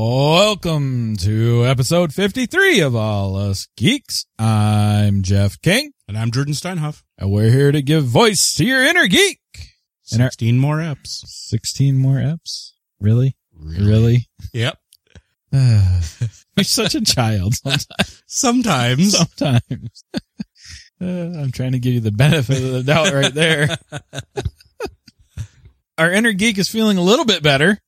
Welcome to episode 53 of All Us Geeks. I'm Jeff King, And I'm Jordan Steinhoff. and we're here to give voice to your inner geek. And our- 16 more eps. 16 more eps? Really? Really? Yep. You're such a child sometimes. Sometimes. sometimes. Uh, I'm trying to give you the benefit of the doubt right there. Our inner geek is feeling a little bit better.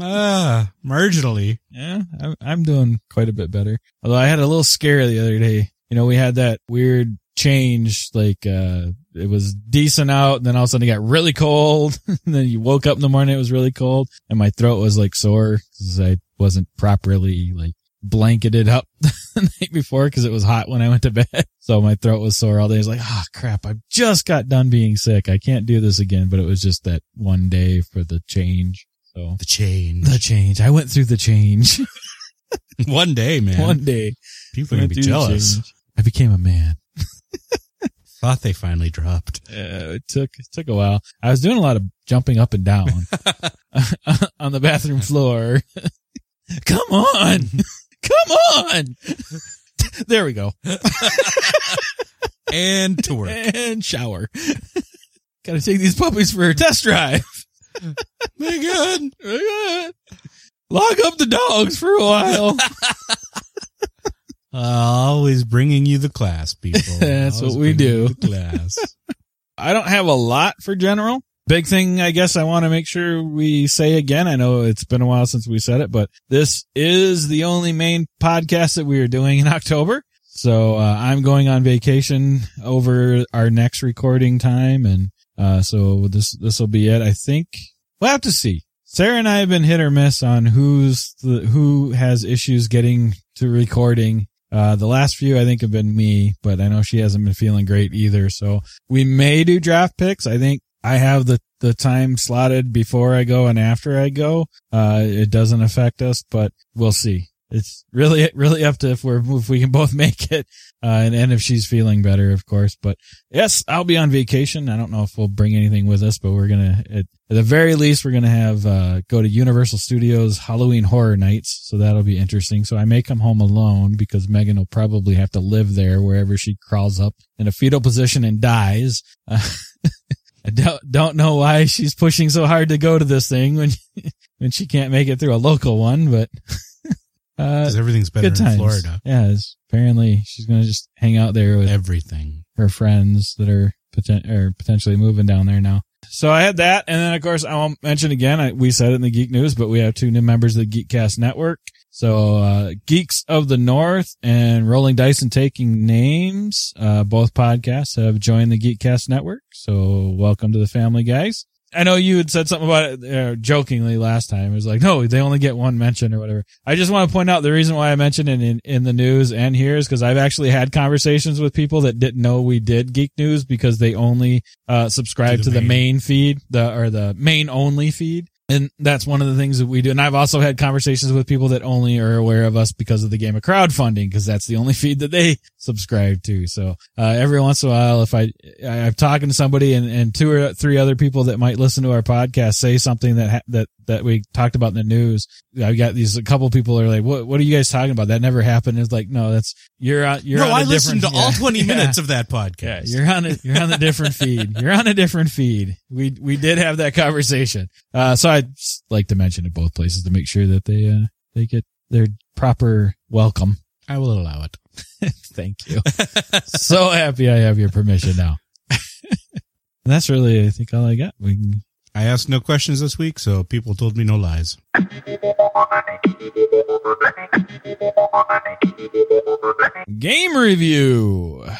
Ah, marginally. Yeah, I'm, I'm doing quite a bit better. Although I had a little scare the other day. You know, we had that weird change, like, uh, it was decent out, and then all of a sudden it got really cold, and then you woke up in the morning, it was really cold, and my throat was like sore, because I wasn't properly, like, blanketed up the night before, because it was hot when I went to bed. So my throat was sore all day. I was like, oh crap, I just got done being sick. I can't do this again, but it was just that one day for the change. So The change. the change. I went through the change. One day, man. one day. People are gonna be jealous. I became a man. Thought they finally dropped. Uh, it took it took a while. I was doing a lot of jumping up and down on the bathroom floor. Come on, come on. there we go. And to work. And shower. Got to take these puppies for a test drive. My God. Lock up the dogs for a while. Uh, always bringing you the class, people. That's Always what we do. Class. I don't have a lot for general. Big thing, I guess I want to make sure we say again. I know it's been a while since we said it, but this is the only main podcast that we are doing in October. So, uh, I'm going on vacation over our next recording time. And, uh, so this, this will be it. I think we'll have to see. Sarah and I have been hit or miss on who's the, who has issues getting to recording. Uh, the last few I think have been me, but I know she hasn't been feeling great either. So we may do draft picks. I think I have the, the time slotted before I go and after I go. Uh, it doesn't affect us, but we'll see. It's really, really up to if we're, if we can both make it. Uh, and, and if she's feeling better, of course, but yes, I'll be on vacation. I don't know if we'll bring anything with us, but we're going to, at, the very least, we're going to have, uh, go to Universal Studios Halloween Horror Nights. So that'll be interesting. So I may come home alone because Megan will probably have to live there wherever she crawls up in a fetal position and dies. Uh, I don't, don't know why she's pushing so hard to go to this thing when, when she can't make it through a local one, but, uh, Because everything's better good in times. Florida. Yeah, apparently she's going to just hang out there with Everything. her friends that are poten- or potentially moving down there now. So I had that, and then of course I won't mention again. I, we said it in the Geek News, but we have two new members of the Geekcast Network. So uh, Geeks of the North and Rolling Dice and Taking Names, uh, both podcasts have joined the Geekcast Network. So welcome to the family, guys. I know you had said something about it uh, jokingly last time. It was like, no, they only get one mention or whatever. I just want to point out the reason why I mentioned it in, in the news and here is because I've actually had conversations with people that didn't know we did Geek News because they only uh, subscribe To to the the main. main feed, the or the main only feed. And that's one of the things that we do. And I've also had conversations with people that only are aware of us because of the game of crowdfunding, because that's the only feed that they subscribe to. So, uh, every once in a while, if I, I'm talking to somebody and, and two or three other people that might listen to our podcast say something that, ha- that, that we talked about in the news. I got these, a couple people are like, what, what are you guys talking about? That never happened. It's like, no, that's, you're on, you're no, on a I listened to different- all 20 yeah. minutes of that Yeah, podcast. you're on a you're on a different feed. You're on a different feed. We we did have that conversation. Uh, so I'd like to mention it both places to make sure that they uh they get their proper welcome. I will allow it. Thank you. so happy I have your permission now. and that's really, I think, all I got. We can I asked no questions this week, so people told me no lies. Game review. All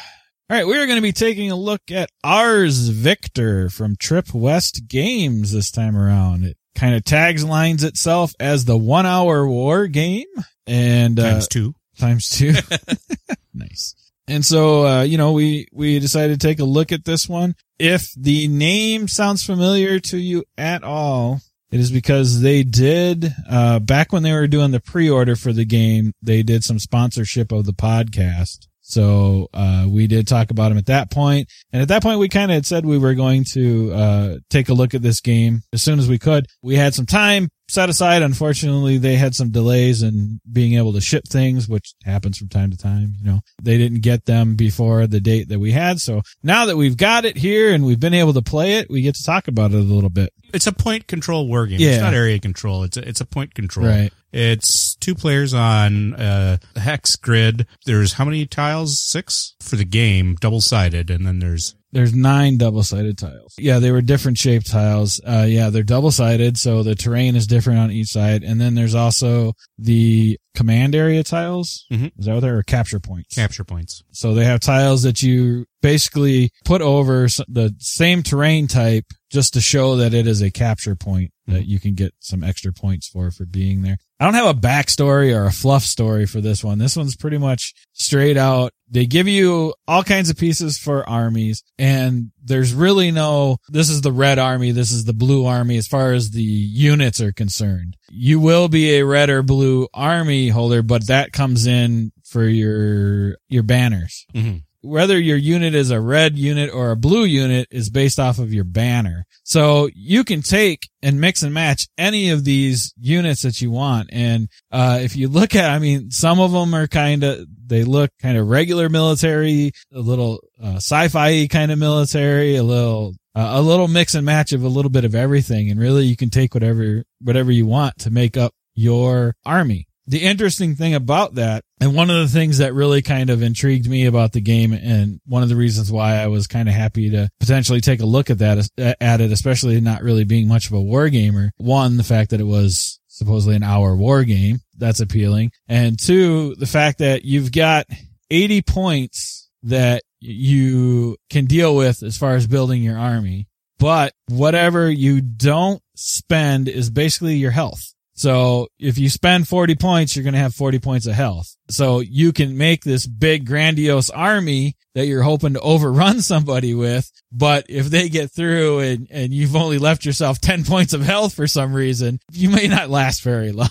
right, we are going to be taking a look at Ars Victor from Trip West Games this time around. It kind of tags lines itself as the one hour war game and uh, Times two. times two. nice. And so, uh, you know, we, we decided to take a look at this one. If the name sounds familiar to you at all, it is because they did, uh, back when they were doing the pre-order for the game, they did some sponsorship of the podcast. So, uh, we did talk about him at that. And at that point, we kind of had said we were going to, uh, take a look at this game as soon as we could. We had some time set aside. Unfortunately, they had some delays in being able to ship things, which happens from time to time. You know, they didn't get them before the date that we had. So now that we've got it here and we've been able to play it, we get to talk about it a little bit. It's a point control war game. Yeah. It's not area control. It's a, it's a point control. Right. It's two players on a hex grid. There's how many tiles? Six for the game, double sided, and then there's There's nine double sided tiles. Yeah, they were different shaped tiles. Uh, yeah, they're double sided. So the terrain is different on each side. And then there's also the command area tiles. Mhm. Is that what they're or capture points? capture points. So they have tiles that you basically put over the same terrain type just to show that it is a capture point that you can get some extra points for for being there. I don't have a backstory or a fluff story for this one. This one's pretty much straight out. They give you all kinds of pieces for armies and there's really no, this is the red army. This is the blue army as far as the units are concerned. You will be a red or blue army holder, but that comes in for your, your banners Mhm. Whether your unit is a red unit or a blue unit is based off of your banner. So you can take and mix and match any of these units that you want. And, uh, if you look at, I mean, some of them are kind of, they look kind of regular military, a little, uh, sci-fi kind of military, a little, uh, a little mix and match of a little bit of everything. And really you can take whatever, whatever you want to make up your army the interesting thing about that, and one of the things that really kind of intrigued me about the game, and one of the reasons why I was kind of happy to potentially take a look at that, at it, especially not really being much of a war gamer. One, the fact that it was supposedly an hour war game. That's appealing. And two, the fact that you've got 80 points that you can deal with as far as building your army. But whatever you don't spend is basically your health. So if you spend 40 points, you're going to have 40 points of health. So you can make this big grandiose army that you're hoping to overrun somebody with. But if they get through and, and you've only left yourself 10 points of health for some reason, you may not last very long.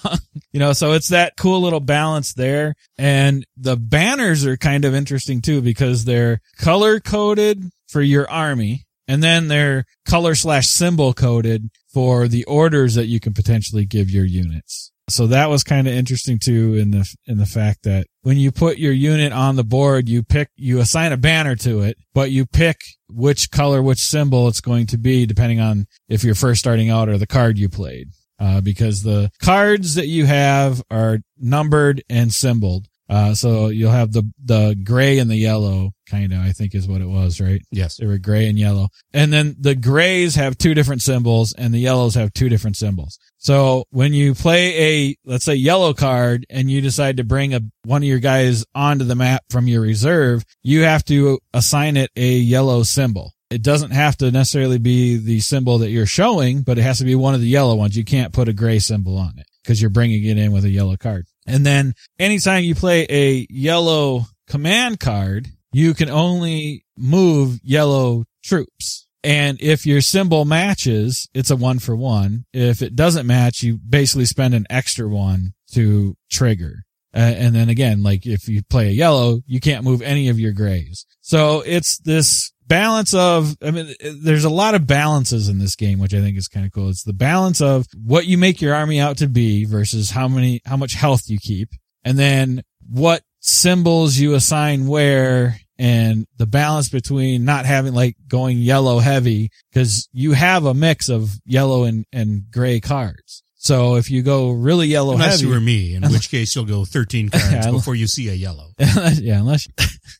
you know, so it's that cool little balance there. And the banners are kind of interesting too because they're color coded for your army. And then they're color slash symbol coded for the orders that you can potentially give your units. So that was kind of interesting too in the, in the fact that when you put your unit on the board, you pick, you assign a banner to it, but you pick which color, which symbol it's going to be depending on if you're first starting out or the card you played. Uh, because the cards that you have are numbered and symboled. Uh, so you'll have the, the gray and the yellow kind of, I think is what it was, right? Yes. They were gray and yellow. And then the grays have two different symbols and the yellows have two different symbols. So when you play a, let's say yellow card and you decide to bring a, one of your guys onto the map from your reserve, you have to assign it a yellow symbol. It doesn't have to necessarily be the symbol that you're showing, but it has to be one of the yellow ones. You can't put a gray symbol on it because you're bringing it in with a yellow card. And then anytime you play a yellow command card, you can only move yellow troops. And if your symbol matches, it's a one for one. If it doesn't match, you basically spend an extra one to trigger. Uh, and then again, like if you play a yellow, you can't move any of your grays. So it's this balance of, I mean, there's a lot of balances in this game, which I think is kind of cool. It's the balance of what you make your army out to be versus how many, how much health you keep. And then what symbols you assign where and the balance between not having like going yellow heavy because you have a mix of yellow and, and gray cards. So if you go really yellow Unless heavy, you were me, in which case you'll go 13 cards Yeah, before you see a yellow. yeah, unless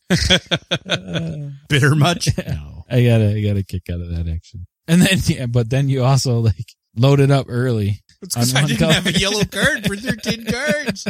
Bitter much? No. I got a I got a kick out of that action. And then yeah, but then you also like load it up early. It's because On I didn't color. have a yellow card for 13 cards.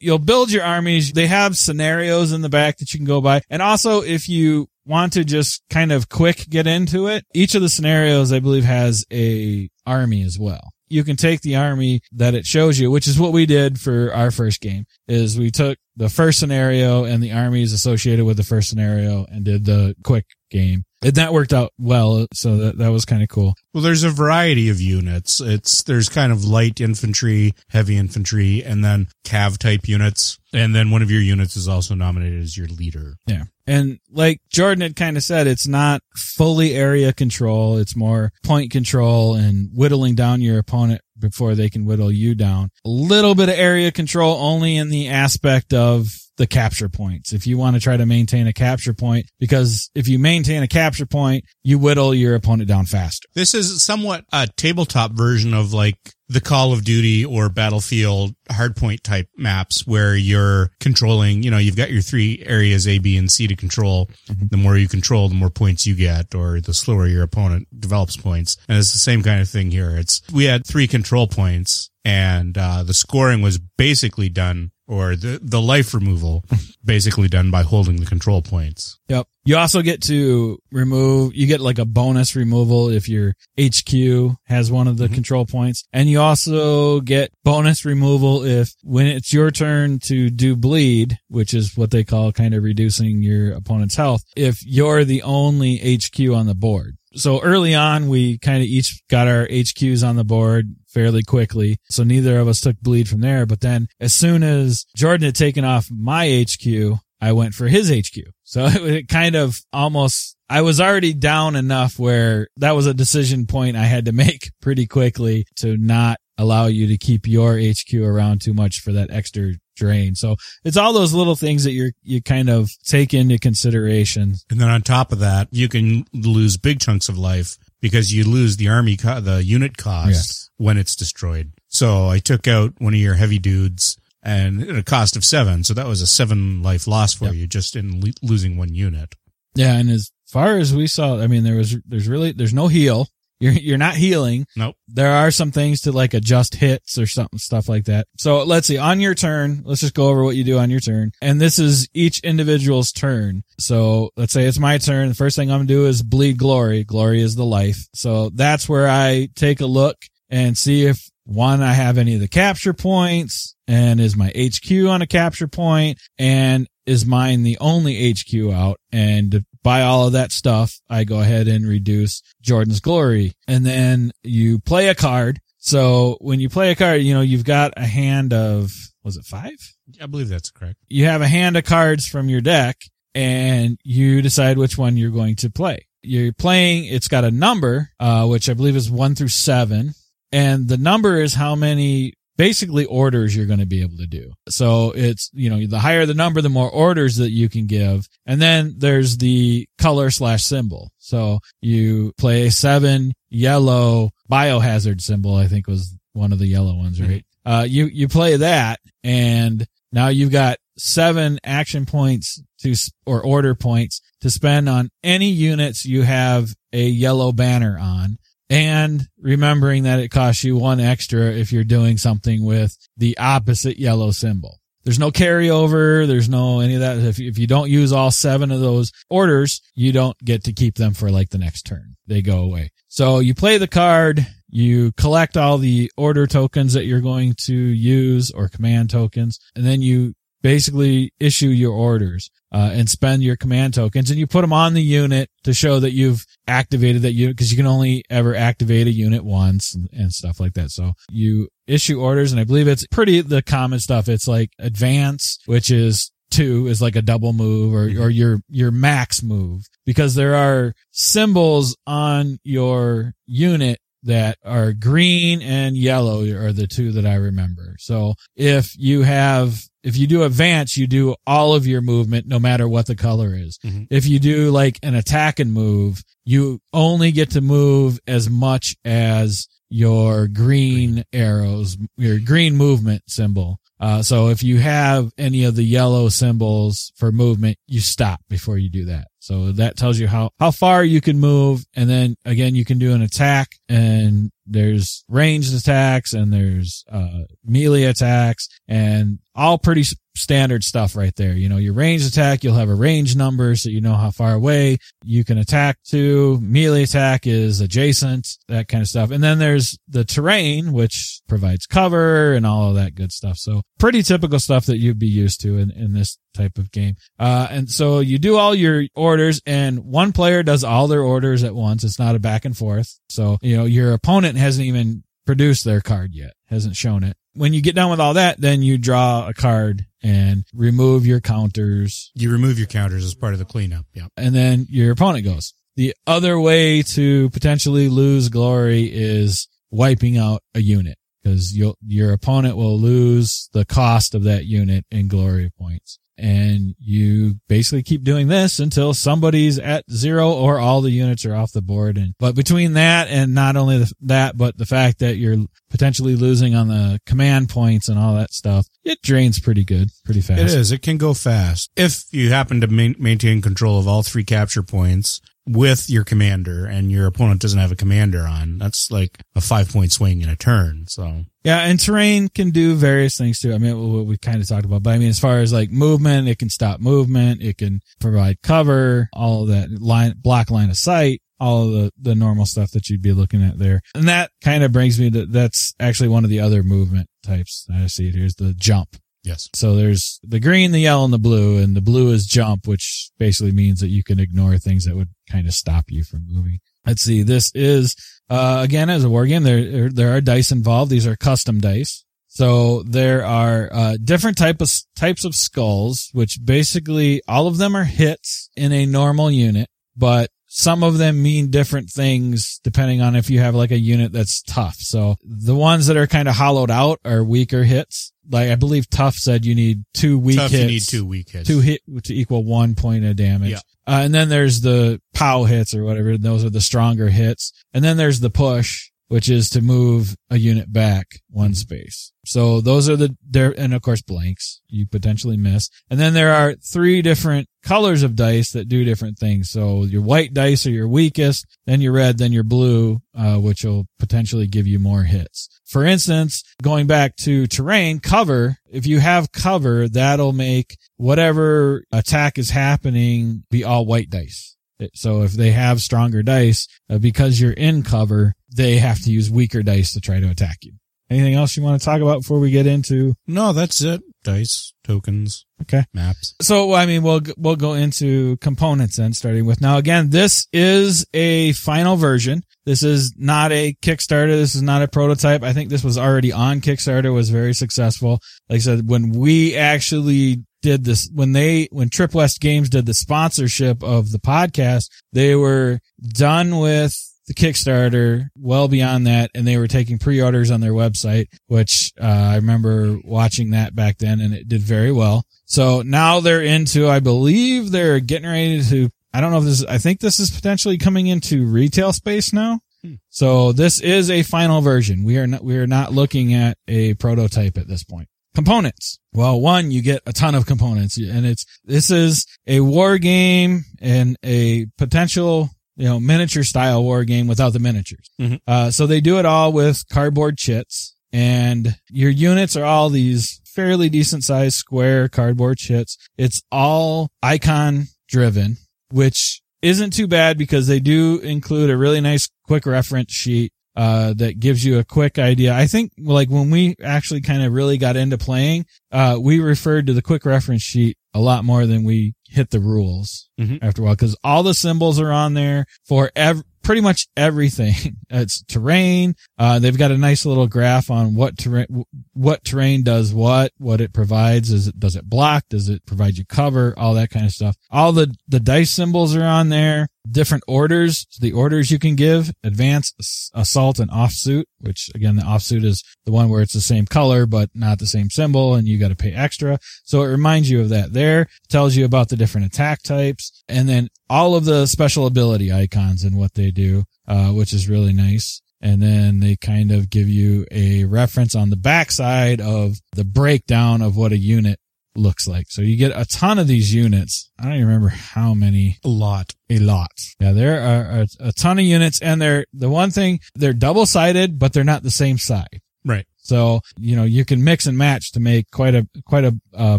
You'll build your armies. They have scenarios in the back that you can go by. And also if you want to just kind of quick get into it, each of the scenarios I believe has a army as well. You can take the army that it shows you, which is what we did for our first game, is we took the first scenario and the armies associated with the first scenario and did the quick game. And that worked out well. So that, that was kind of cool. Well, there's a variety of units. It's, there's kind of light infantry, heavy infantry, and then cav type units. And then one of your units is also nominated as your leader. Yeah. And like Jordan had kind of said, it's not fully area control. It's more point control and whittling down your opponent before they can whittle you down. A little bit of area control only in the aspect of the capture points. If you want to try to maintain a capture point, because if you maintain a capture point, you whittle your opponent down faster. This is somewhat a tabletop version of like the Call of Duty or Battlefield hardpoint type maps where you're controlling, you know, you've got your three areas A, B, and C to control. The more you control, the more points you get, or the slower your opponent develops points. And it's the same kind of thing here. It's, we had three control points and, uh, the scoring was basically done or the, the life removal basically done by holding the control points. Yep. You also get to remove, you get like a bonus removal if your HQ has one of the mm-hmm. control points. And you also get bonus removal if when it's your turn to do bleed, which is what they call kind of reducing your opponent's health, if you're the only HQ on the board. So early on, we kind of each got our HQs on the board fairly quickly. So neither of us took bleed from there. But then as soon as Jordan had taken off my HQ, I went for his HQ. So it, kind of almost, I was already down enough where that was a decision point I had to make pretty quickly to not allow you to keep your HQ around too much for that extra drain. So it's all those little things that you're, you kind of take into consideration. And then on top of that, you can lose big chunks of life because you lose the army, co- the unit cost Yes. when it's destroyed. So I took out one of your heavy dudes and at a cost of seven. So that was a seven life loss for Yep. you just in lo- losing one unit. Yeah. And as far as we saw, I mean, there was, there's really, there's no heal. You're, you're not healing. Nope. There are some things to like adjust hits or something, stuff like that. So let's see, on your turn, let's just go over what you do on your turn. And this is each individual's turn. So let's say it's my turn. The first thing I'm to do is bleed glory. Glory is the life. So that's where I take a look and see if one, I have any of the capture points and is my HQ on a capture point and is mine the only HQ out and buy all of that stuff, I go ahead and reduce Jordan's glory and then you play a card. So when you play a card, you know, you've got a hand of, was it five? I believe that's correct. You have a hand of cards from your deck and you decide which one you're going to play. You're playing, it's got a number, uh, which I believe is one through seven. And the number is how many basically orders you're going to be able to do. So it's, you know, the higher the number, the more orders that you can give. And then there's the color slash symbol. So you play a seven yellow biohazard symbol, I think was one of the yellow ones, right? Uh, you, you play that and now you've got seven action points to, or order points to spend on any units you have a yellow banner on. And remembering that it costs you one extra if you're doing something with the opposite yellow symbol. There's no carryover. There's no any of that. If, if you don't use all seven of those orders, you don't get to keep them for like the next turn. They go away. So you play the card, you collect all the order tokens that you're going to use or command tokens, and then you basically issue your orders uh, and spend your command tokens and you put them on the unit to show that you've activated that unit because you can only ever activate a unit once and, and stuff like that. So you issue orders and I believe it's pretty the common stuff. It's like advance, which is two is like a double move or, or your, your max move because there are symbols on your unit that are green and yellow are the two that I remember. So if you have, if you do advance, you do all of your movement no matter what the color is. Mhm. If you do like an attack and move, you only get to move as much as your green arrows, your green movement symbol. Uh, so if you have any of the yellow symbols for movement, you stop before you do that. So that tells you how, how far you can move. And then again, you can do an attack and there's ranged attacks and there's, uh, melee attacks and all pretty standard stuff right there. You know, your ranged attack, you'll have a range number so you know how far away you can attack to. Melee attack is adjacent, that kind of stuff. And then there's the terrain, which provides cover and all of that good stuff. So pretty typical stuff that you'd be used to in, in this type of game. Uh, and so you do all your orders and one player does all their orders at once. It's not a back and forth. So, you know, your opponent hasn't even produced their card yet, hasn't shown it. When you get done with all that, then you draw a card and remove your counters. You remove your counters as part of the cleanup. Yeah. And then your opponent goes. The other way to potentially lose glory is wiping out a unit because your opponent will lose the cost of that unit in glory points and you basically keep doing this until somebody's at zero or all the units are off the board. And, but between that and not only the, that, but the fact that you're potentially losing on the command points and all that stuff, it drains pretty good, pretty fast. It is. It can go fast. If you happen to ma- maintain control of all three capture points, with your commander and your opponent doesn't have a commander on, that's like a five point swing in a turn. So yeah, and terrain can do various things too. I mean, what we kind of talked about, but I mean, as far as like movement, it can stop movement. It can provide cover, all that line, block line of sight, all of the, the normal stuff that you'd be looking at there. And that kind of brings me to, that's actually one of the other movement types I see. It. Here's the jump. Yes. So there's the green, the yellow, and the blue, and the blue is jump, which basically means that you can ignore things that would kind of stop you from moving. Let's see. This is, uh, again, as a war game, there, there are dice involved. These are custom dice. So there are, uh, different type of, types of skulls, which basically all of them are hits in a normal unit, but some of them mean different things depending on if you have like a unit that's tough. So the ones that are kind of hollowed out are weaker hits like I believe Tough said you need two weak Tough, hits. You need two weak hits. Two hit to equal one point of damage. Yeah. Uh, and then there's the pow hits or whatever. Those are the stronger hits. And then there's the push, which is to move a unit back one space. So those are the there, and of course blanks you potentially miss. And then there are three different colors of dice that do different things. So your white dice are your weakest, then your red, then your blue, uh, which will potentially give you more hits. For instance, going back to terrain cover, if you have cover, that'll make whatever attack is happening be all white dice. So if they have stronger dice, uh, because you're in cover, they have to use weaker dice to try to attack you. Anything else you want to talk about before we get into? No, that's it. Dice, tokens, okay, maps. So, I mean, we'll, we'll go into components then starting with now again, this is a final version. This is not a Kickstarter. This is not a prototype. I think this was already on Kickstarter, was very successful. Like I said, when we actually did this when they when Trip West Games did the sponsorship of the podcast, they were done with the Kickstarter well beyond that, and they were taking pre-orders on their website, which uh, I remember watching that back then, and it did very well. So now they're into, I believe they're getting ready to. I don't know if this. I think this is potentially coming into retail space now. Hmm. So this is a final version. We are not, we are not looking at a prototype at this point. Components. Well, one, you get a ton of components and it's, this is a war game and a potential, you know, miniature style war game without the miniatures. Mm-hmm. Uh, so they do it all with cardboard chits and your units are all these fairly decent sized square cardboard chits. It's all icon driven, which isn't too bad because they do include a really nice quick reference sheet uh, that gives you a quick idea. I think like when we actually kind of really got into playing, uh, we referred to the quick reference sheet a lot more than we hit the rules mm-hmm. after a while because all the symbols are on there for every, pretty much everything. It's terrain. Uh, they've got a nice little graph on what terrain, what terrain does what, what it provides. Is it, does it block? Does it provide you cover? All that kind of stuff. All the, the dice symbols are on there different orders. So the orders you can give, advance, assault, and offsuit, which again, the offsuit is the one where it's the same color, but not the same symbol and you got to pay extra. So it reminds you of that there, tells you about the different attack types and then all of the special ability icons and what they do, uh, which is really nice. And then they kind of give you a reference on the backside of the breakdown of what a unit looks like. So you get a ton of these units. I don't even remember how many. A lot. A lot. Yeah, there are a, a ton of units and they're, the one thing, they're double sided, but they're not the same side. Right. So, you know, you can mix and match to make quite a, quite a, a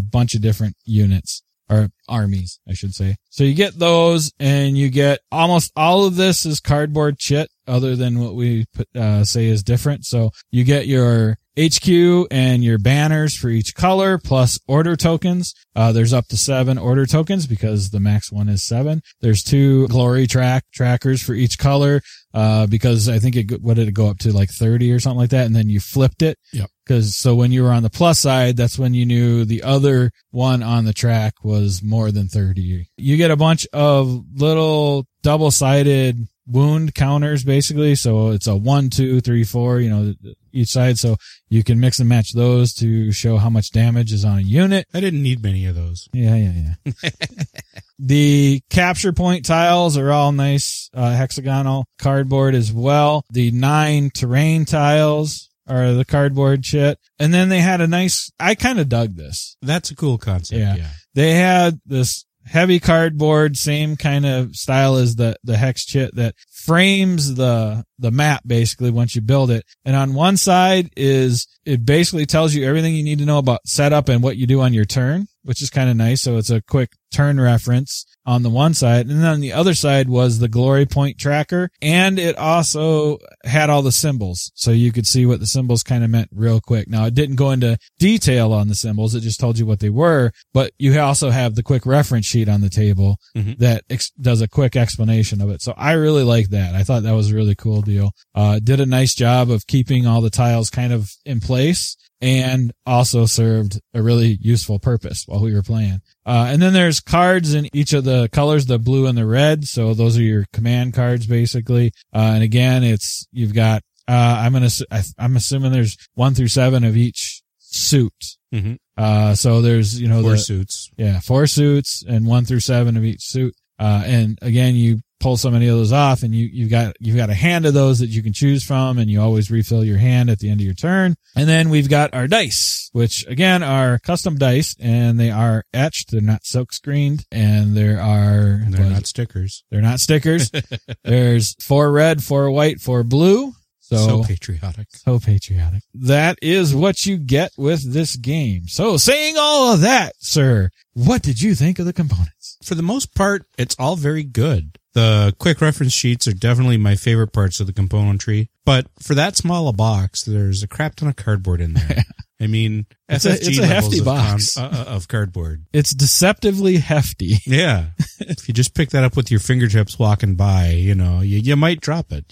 bunch of different units or armies, I should say. So you get those and you get almost all of this is cardboard chit other than what we put, uh, say is different. So you get your HQ and your banners for each color plus order tokens. Uh, there's up to seven order tokens because the max one is seven. There's two glory track trackers for each color. Uh, because I think it, what did it go up to like 30 or something like that? And then you flipped it. Yep. Cause so when you were on the plus side, that's when you knew the other one on the track was more than 30. You get a bunch of little double sided wound counters basically. So it's a one, two, three, four, you know, each side. So you can mix and match those to show how much damage is on a unit. I didn't need many of those. Yeah, yeah, yeah. the capture point tiles are all nice, uh, hexagonal cardboard as well. The nine terrain tiles are the cardboard chit. And then they had a nice, I kind of dug this. That's a cool concept. Yeah. Yeah. They had this heavy cardboard, same kind of style as the, the hex chit that frames the, the map basically once you build it. And on one side is, it basically tells you everything you need to know about setup and what you do on your turn, which is kind of nice. So it's a quick turn reference on the one side. And then on the other side was the glory point tracker. And it also had all the symbols. So you could see what the symbols kind of meant real quick. Now it didn't go into detail on the symbols. It just told you what they were, but you also have the quick reference sheet on the table Mhm. that ex- does a quick explanation of it. So I really like that. I thought that was a really cool deal. Uh, did a nice job of keeping all the tiles kind of in place and also served a really useful purpose while we were playing. Uh, and then there's cards in each of the colors, the blue and the red. So those are your command cards basically. Uh, and again, it's, you've got, uh, I'm going to, I'm assuming there's one through seven of each suit. Mhm. Uh, so there's, you know, Four the, suits. yeah, four suits and one through seven of each suit. Uh, and again, you pull so many of those off and you, you've got, you've got a hand of those that you can choose from and you always refill your hand at the end of your turn. And then we've got our dice, which again are custom dice and they are etched. They're not silk screened and there are, And they're not stickers. they're not stickers. There's four red, four white, four blue. So, So, patriotic. so patriotic. That is what you get with this game. So saying all of that, sir, what did you think of the components? For the most part, it's all very good. The quick reference sheets are definitely my favorite parts of the component tree. But for that small a box, there's a crap ton of cardboard in there. I mean, It's a- it's a hefty of box. con- uh, uh, of cardboard. It's deceptively hefty. Yeah. if you just pick that up with your fingertips walking by, you know, you, you might drop it.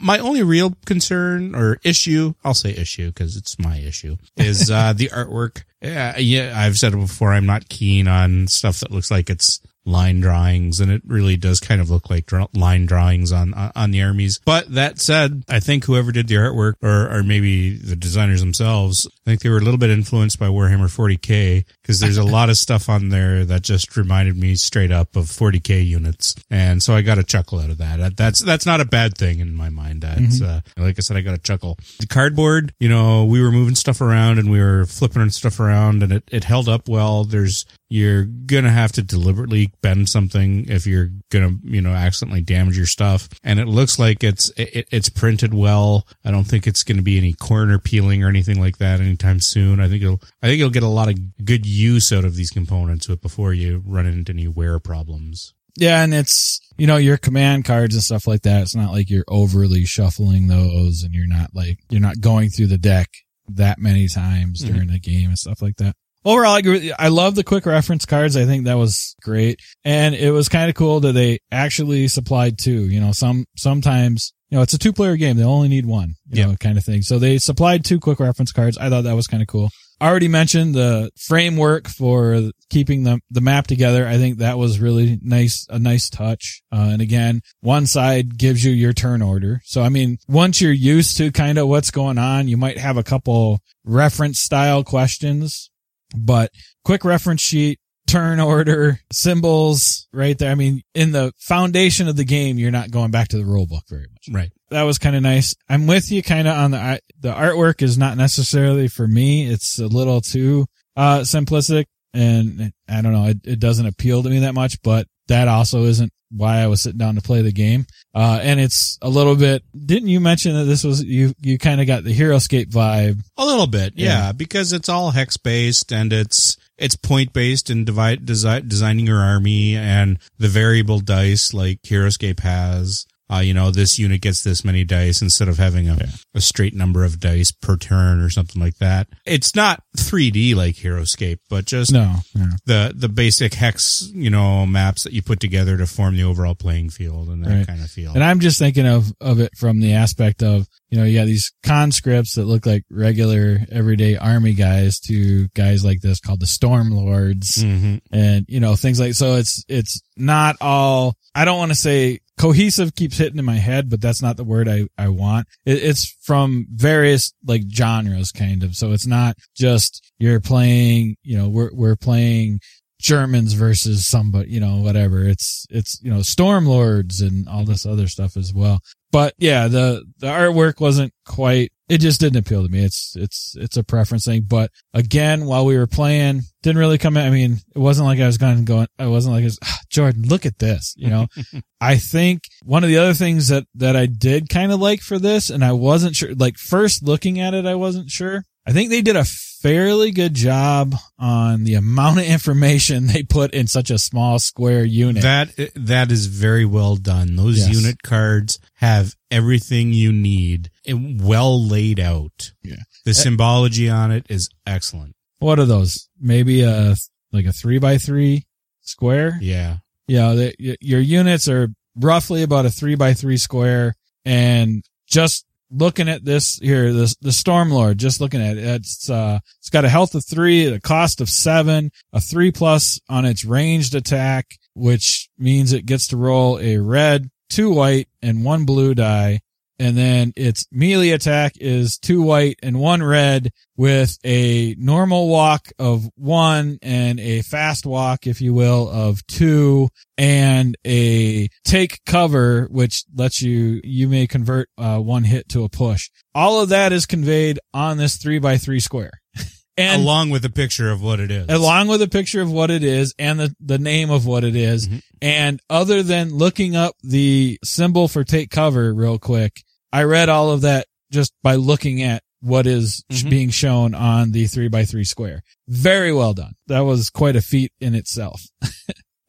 My only real concern or issue, I'll say issue because it's my issue, is uh, the artwork. Yeah, yeah, I've said it before. I'm not keen on stuff that looks like it's line drawings and it really does kind of look like draw- line drawings on, on the armies. But that said i think whoever did the artwork or or maybe the designers themselves i think they were a little bit influenced by warhammer 40k because there's a lot of stuff on there that just reminded me straight up of 40k units. And so i got a chuckle out of that. That- that's that's not a bad thing in my mind. That's uh like i said i got a chuckle. The cardboard you know we were moving stuff around and we were flipping stuff around and it, it held up well. There's you're gonna have to deliberately bend something if you're gonna you know accidentally damage your stuff and it looks like it's it, it's printed well i don't think it's gonna be any corner peeling or anything like that anytime soon i think it'll i think you'll get a lot of good use out of these components with before you run into any wear problems Yeah, and it's you know your command cards and stuff like that. It's not like you're overly shuffling those, and you're not like you're not going through the deck that many times Mhm. during the game and stuff like that. Overall, I agree. I love the quick reference cards. I think that was great, and it was kind of cool that they actually supplied two. You know, some sometimes you know it's a two player game; they only need one. You Yeah. know, kind of thing. So they supplied two quick reference cards. I thought that was kind of cool. I already mentioned the framework for keeping the, the map together. I think that was really nice, a nice touch. Uh, and again, one side gives you your turn order. So, I mean, once you're used to kind of what's going on, you might have a couple reference style questions, but quick reference sheet, turn order, symbols right there. I mean, in the foundation of the game, you're not going back to the rule book very much. right that was kind of nice. I'm with you kind of on the, the artwork is not necessarily for me. It's a little too, uh, simplistic and I don't know. It, it doesn't appeal to me that much, but that also isn't why I was sitting down to play the game. Uh, and it's a little bit, didn't you mention that this was, you, you kind of got the Heroescape vibe? A little bit, yeah, Yeah. because it's all hex based and it's it's point based in divide, desi- designing your army and the variable dice like Heroescape has. Uh, you know, this unit gets this many dice instead of having a, a straight number of dice per turn or something like that. It's not 3D like Heroescape, but just No, no. the the basic hex, you know, maps that you put together to form the overall playing field and that Right. kind of feel. And I'm just thinking of, of it from the aspect of, you know, you got these conscripts that look like regular everyday army guys to guys like this called the Storm Lords hmm and, you know, things like, so it's, it's not all, I don't want to say cohesive keeps hitting in my head, but that's not the word I, I want. It, it's from various like genres kind of. So it's not just you're playing, you know, we're, we're playing Germans versus somebody, you know, whatever. It's, it's, you know, Stormlords and all this other stuff as well. But yeah, the, the artwork wasn't quite, it just didn't appeal to me. It's, it's, it's a preference thing. But again, while we were playing, didn't really come in. I mean, it wasn't like I was going, going, I wasn't like, I was, "Ah, Jordan, look at this, you know? I think one of the other things that, that I did kind of like for this, and I wasn't sure, like first looking at it, I wasn't sure. I think they did a fairly good job on the amount of information they put in such a small square unit. That that is very well done. Those Yes. unit cards have everything you need, and well laid out. Yeah. The symbology on it is excellent. what are those? Maybe a, like a three by three square? Yeah. Yeah, the, your units are roughly about a three by three square, and just looking at this here, the the Stormlord, just looking at it, it's uh, it's got a health of three, a cost of seven, a three plus on its ranged attack, which means it gets to roll a red, two white, and one blue die. And then its melee attack is two white and one red with a normal walk of one and a fast walk, if you will, of two and a take cover, which lets you, you may convert uh, one hit to a push. All of that is conveyed on this three by three square. And Along with a picture of what it is. along with a picture of what it is and the, the name of what it is. Mhm. And other than looking up the symbol for take cover real quick, I read all of that just by looking at what is Mhm. being shown on the three by three square. Very well done. That was quite a feat in itself. all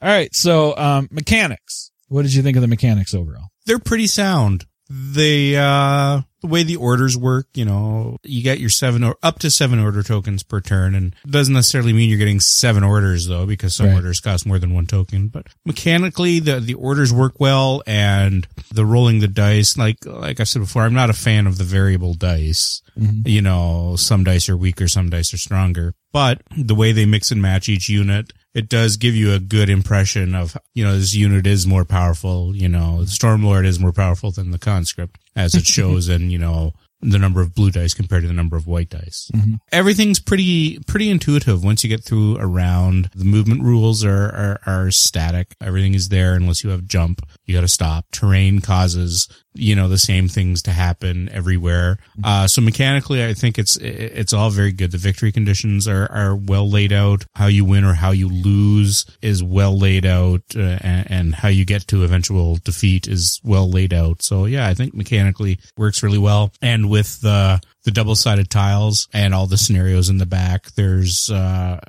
right. So, um, mechanics. What did you think of the mechanics overall? They're pretty sound. They, uh, the way the orders work, you know, you get your seven or up to seven order tokens per turn and doesn't necessarily mean you're getting seven orders though, because some Right. orders cost more than one token, but mechanically the, the orders work well and the rolling the dice, like, like I said before, I'm not a fan of the variable dice. Mhm. You know, some dice are weaker, some dice are stronger, but the way they mix and match each unit, it does give you a good impression of, you know, this unit is more powerful, you know, the Stormlord is more powerful than the conscript as it shows and, you know, the number of blue dice compared to the number of white dice. Mhm. Everything's pretty, pretty intuitive once you get through around. The movement rules are, are, are static. Everything is there unless you have jump. You got to stop. Terrain causes, you know, the same things to happen everywhere. Uh, so mechanically, I think it's, it's all very good. The victory conditions are, are well laid out. How you win or how you lose is well laid out, uh, and, and how you get to eventual defeat is well laid out. So yeah, I think mechanically works really well. And with the, the double sided tiles and all the scenarios in the back, there's, uh,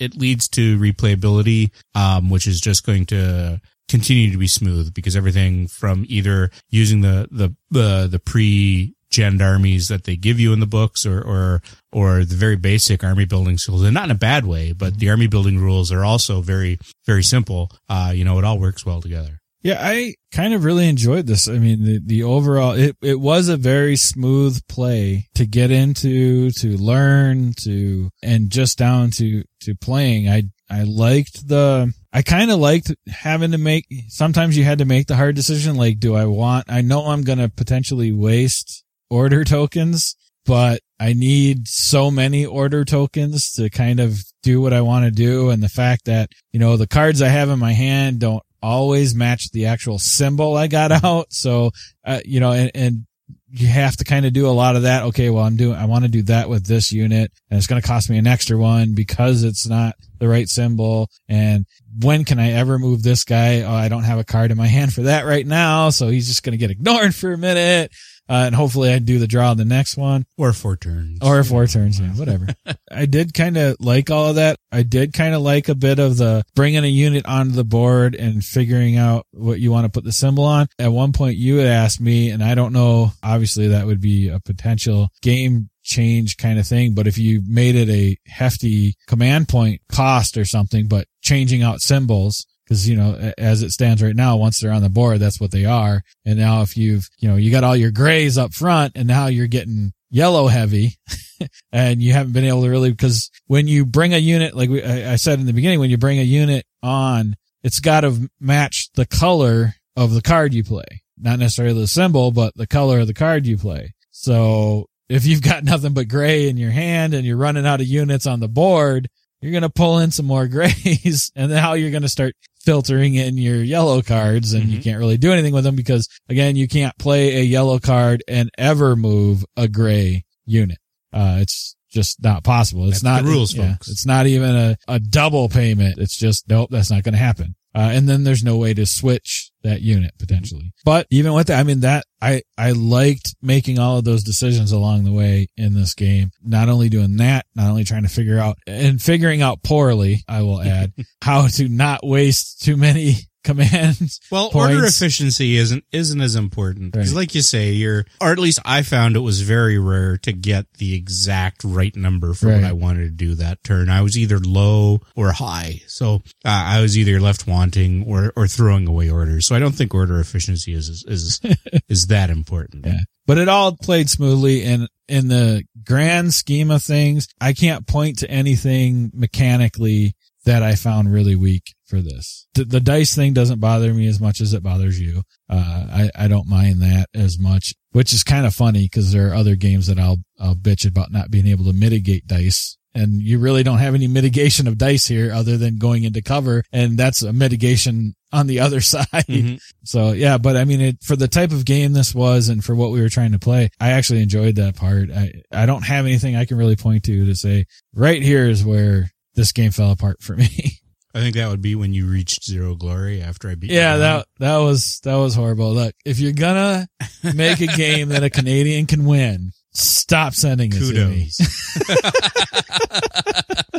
it leads to replayability, um, which is just going to, continue to be smooth because everything from either using the the the, the pre gen armies that they give you in the books or or or the very basic army building skills and not in a bad way but the army building rules are also very very simple uh you know it all works well together Yeah, I kind of really enjoyed this. I mean, the, the overall, it, it was a very smooth play to get into, to learn, to, and just down to, to playing. I, I liked the, I kind of liked having to make, sometimes you had to make the hard decision. Like, do I want, I know I'm going to potentially waste order tokens, but I need so many order tokens to kind of do what I want to do. And the fact that, you know, the cards I have in my hand don't always match the actual symbol I got out. So, uh, you know, and, and you have to kind of do a lot of that. Okay. Well, I'm doing, I want to do that with this unit and it's going to cost me an extra one because it's not the right symbol. And when can I ever move this guy? Oh, I don't have a card in my hand for that right now. So he's just going to get ignored for a minute. Uh, and hopefully I do the draw on the next one Or four turns. or four turns. Yeah, whatever. I did kind of like all of that. I did kind of like a bit of the bringing a unit onto the board and figuring out what you want to put the symbol on. At one point you had asked me, and I don't know, obviously that would be a potential game change kind of thing. But if you made it a hefty command point cost or something, but changing out symbols, because you know as it stands right now once they're on the board that's what they are. And now if you've you know you got all your grays up front and now you're getting yellow heavy and you haven't been able to really because when you bring a unit like we, I, I said in the beginning when you bring a unit on it's got to match the color of the card you play. Not necessarily the symbol but the color of the card you play. So if you've got nothing but gray in your hand and you're running out of units on the board you're going to pull in some more grays and then how you're going to start filtering in your yellow cards and you Mhm. can't really do anything with them because again, you can't play a yellow card and ever move a gray unit. Uh, it's just not possible. It's That's not the rules, yeah, folks. It's not even a, a double payment. It's just, nope, that's not going to happen. Uh, and then there's no way to switch that unit potentially. But even with that, I mean, that I, I liked making all of those decisions along the way in this game. Not only doing that, not only trying to figure out and figuring out poorly, I will add how to not waste too many commands. Well, points. order efficiency isn't isn't as important because, Right. like you say, you're or at least I found it was very rare to get the exact right number for Right. what I wanted to do that turn. I was either low or high, so uh, I was either left wanting or or throwing away orders. So I don't think order efficiency is is is, is that important. Yeah. But it all played smoothly and in the grand scheme of things, I can't point to anything mechanically that I found really weak for this. The, the dice thing doesn't bother me as much as it bothers you. Uh, I, I don't mind that as much, which is kind of funny because there are other games that I'll, I'll bitch about not being able to mitigate dice. And you really don't have any mitigation of dice here other than going into cover. And that's a mitigation on the other side. Mhm. So yeah, but I mean, it, for the type of game this was and for what we were trying to play, I actually enjoyed that part. I, I don't have anything I can really point to to say right here is where this game fell apart for me. I think that would be when you reached zero glory after I beat. yeah, that, that was, that was horrible. Look, if you're gonna make a game that a Canadian can win, stop sending it to me. kudos.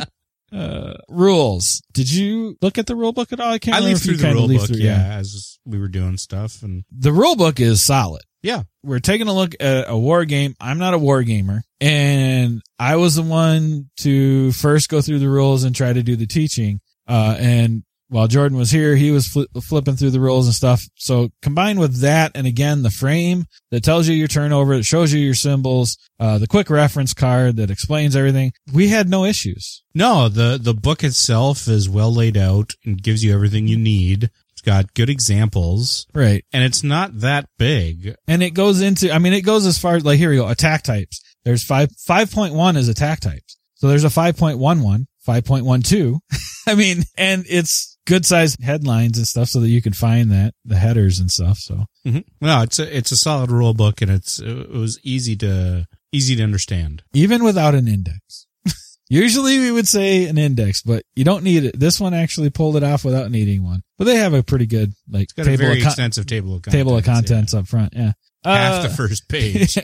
Uh, rules. Did you look at the rule book at all? I can't I remember leafed through the rule book, through- yeah, as we were doing stuff, and The rule book is solid. yeah, we're taking a look at a war game. I'm not a war gamer and I was the one to first go through the rules and try to do the teaching. Uh, and while Jordan was here, he was fli flipping through the rules and stuff. So combined with that, and again, the frame that tells you your turnover, that shows you your symbols, uh, the quick reference card that explains everything, we had no issues. No, the the book itself is well laid out and gives you everything you need. It's got good examples, Right. and it's not that big. And it goes into, I mean, it goes as far as like, here we go, attack types. There's five, 5.1 is attack types. So there's a 5.11, 5.12. I mean, and it's good sized headlines and stuff so that you can find that, the headers and stuff. So Mhm. No, it's a it's a solid rule book, and it's it was easy to easy to understand. even without an index. Usually we would say an index, but you don't need it. This one actually pulled it off without needing one. But they have a pretty good like It's got a table very of, con- extensive table of contents, table of yeah. contents up front. Yeah. Half Uh, the first page.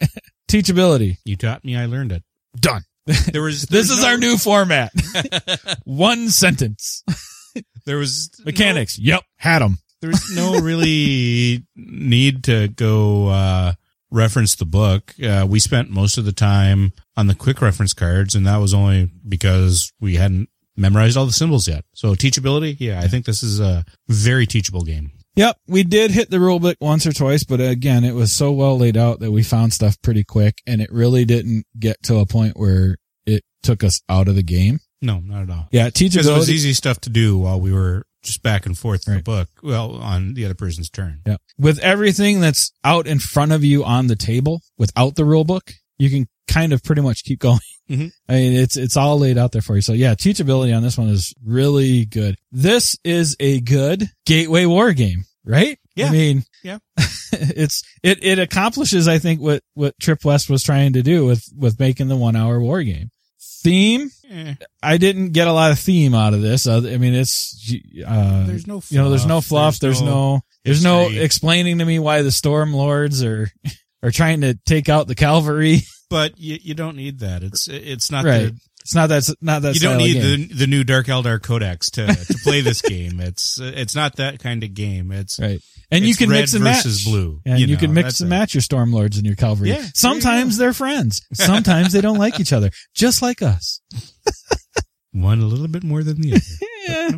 teachability. you taught me, I learned it. Done. There was This is no- our new format. One sentence. There was Mechanics. Yep. Had them. there's no really need to go uh, reference the book. Uh, we spent most of the time on the quick reference cards, and that was only because we hadn't memorized all the symbols yet. So teachability, yeah, I think this is a very teachable game. Yep. We did hit the rule book once or twice, but again, it was so well laid out that we found stuff pretty quick and it really didn't get to a point where it took us out of the game. No, not at all. Yeah. Because it was easy stuff to do while we were just back and forth in the book. Well, on the other person's turn. Yeah. With everything that's out in front of you on the table without the rule book, you can kind of pretty much keep going. Mhm. I mean, it's, it's all laid out there for you. So yeah, teachability on this one is really good. This is a good gateway war game, right? Yeah. I mean, Yeah. it's, it, it accomplishes, I think, what, what Trip West was trying to do with, with making the one hour war game. Theme, Eh, I didn't get a lot of theme out of this. I mean, it's, uh, there's no, you know, there's no fluff. There's, no, there's no explaining to me why the storm lords are, are trying to take out the cavalry. but you, you don't need that. It's it's not Right. the, It's not that, not that you don't need the the new Dark Eldar Codex to to play this game. It's it's not that kind of game. It's Right. And you can red mix and match. blue, And you you, know, can mix and it. match your storm lords and your cavalry. Yeah, Sometimes they're friends. Sometimes they don't like each other. Just like us. one a little bit more than the other. Yeah.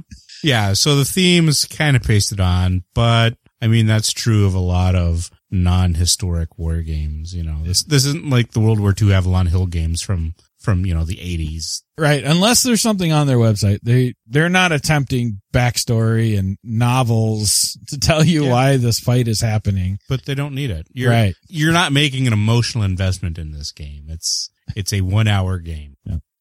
Yeah, so the theme's kind of pasted on, but I mean that's true of a lot of non-historic war games. You know, this this isn't like the World War II Avalon Hill games from from you know the eighties. Right. Unless there's something on their website. They, they're not attempting backstory and novels to tell you Yeah. why this fight is happening. But they don't need it. You're, Right. You're not making an emotional investment in this game. It's it's a one hour game.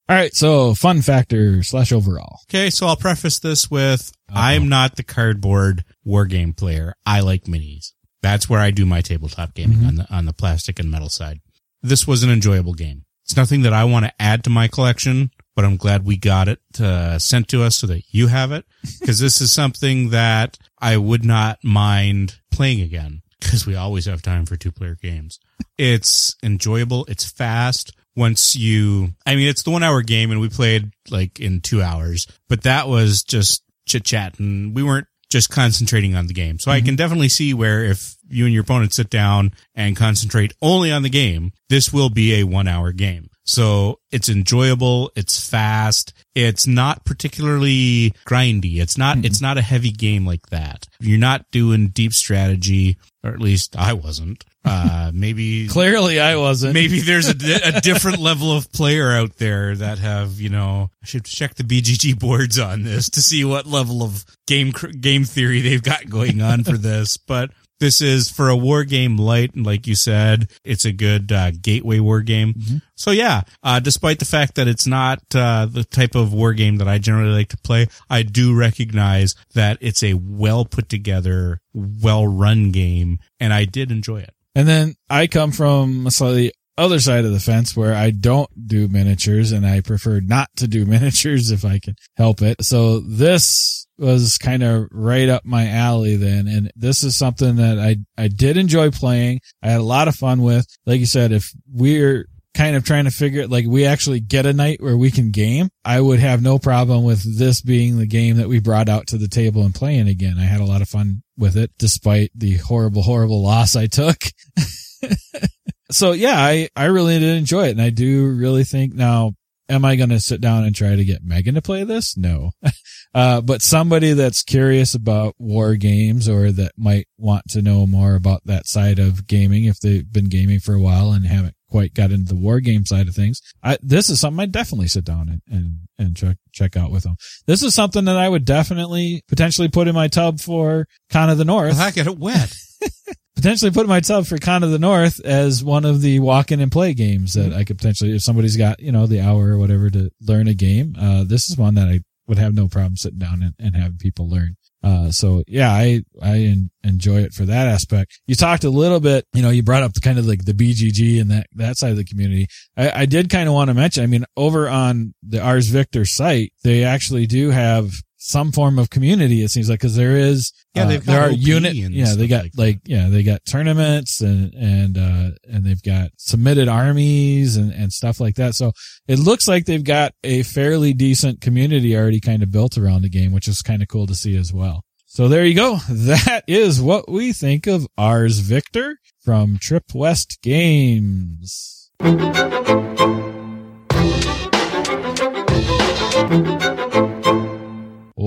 All right. So fun factor slash overall. Okay, so I'll preface this with I'm not the cardboard war game player. I like minis. That's where I do my tabletop gaming Mhm. on the on the plastic and metal side. This was an enjoyable game. It's nothing that I want to add to my collection, but I'm glad we got it uh, sent to us so that you have it because this is something that I would not mind playing again because we always have time for two player games. It's enjoyable. It's fast. Once you, I mean, it's the one hour game and we played like in two hours, but that was just chit chat and we weren't just concentrating on the game. So I can mm-hmm. definitely see where if you and your opponent sit down and concentrate only on the game, this will be a one hour game. So it's enjoyable. It's fast. It's not particularly grindy. It's not, it's not a heavy game like that. You're not doing deep strategy, or at least I wasn't. Uh, maybe Clearly I wasn't. maybe there's a, a different level of player out there that have, you know, I should check the BGG boards on this to see what level of game, game theory they've got going on for this. But this is for a war game light. And like you said, it's a good, uh, gateway war game. So yeah, uh, despite the fact that it's not, uh, the type of war game that I generally like to play, I do recognize that it's a well put together, well run game. And I did enjoy it. And then I come from a slightly other side of the fence where I don't do miniatures and I prefer not to do miniatures if I can help it. So this was kind of right up my alley then. And this is something that I, I did enjoy playing. I had a lot of fun with. Like you said, if we're kind of trying to figure it, like we actually get a night where we can game, I would have no problem with this being the game that we brought out to the table and playing again. I had a lot of fun with it despite the horrible, horrible loss I took. so yeah, I, I really did enjoy it. And I do really think now, am I going to sit down and try to get Megan to play this? No. Uh, but somebody that's curious about war games or that might want to know more about that side of gaming if they've been gaming for a while and haven't quite got into the war game side of things. I, this is something I'd definitely sit down and, and, and check, check out with them. This is something that I would definitely potentially put in my tub for Con of the North I get it wet. potentially put myself for Con of the North as one of the walk in and play games that I could potentially, if somebody's got, you know, the hour or whatever to learn a game, uh, this is one that I would have no problem sitting down and, and having people learn. Uh, so yeah, I, I en- enjoy it for that aspect. You talked a little bit, you know, you brought up the kind of like the BGG and that, that side of the community. I, I did kind of want to mention, I mean, over on the Ars Victor site, they actually do have some form of community. It seems like, cause there is, Yeah, uh, they've got there are OP unit, yeah, they got like like, yeah, they got tournaments and, and, uh, and they've got submitted armies and, and stuff like that. So it looks like they've got a fairly decent community already kind of built around the game, which is kind of cool to see as well. So there you go. That is what we think of Ars Victor from Trip West Games.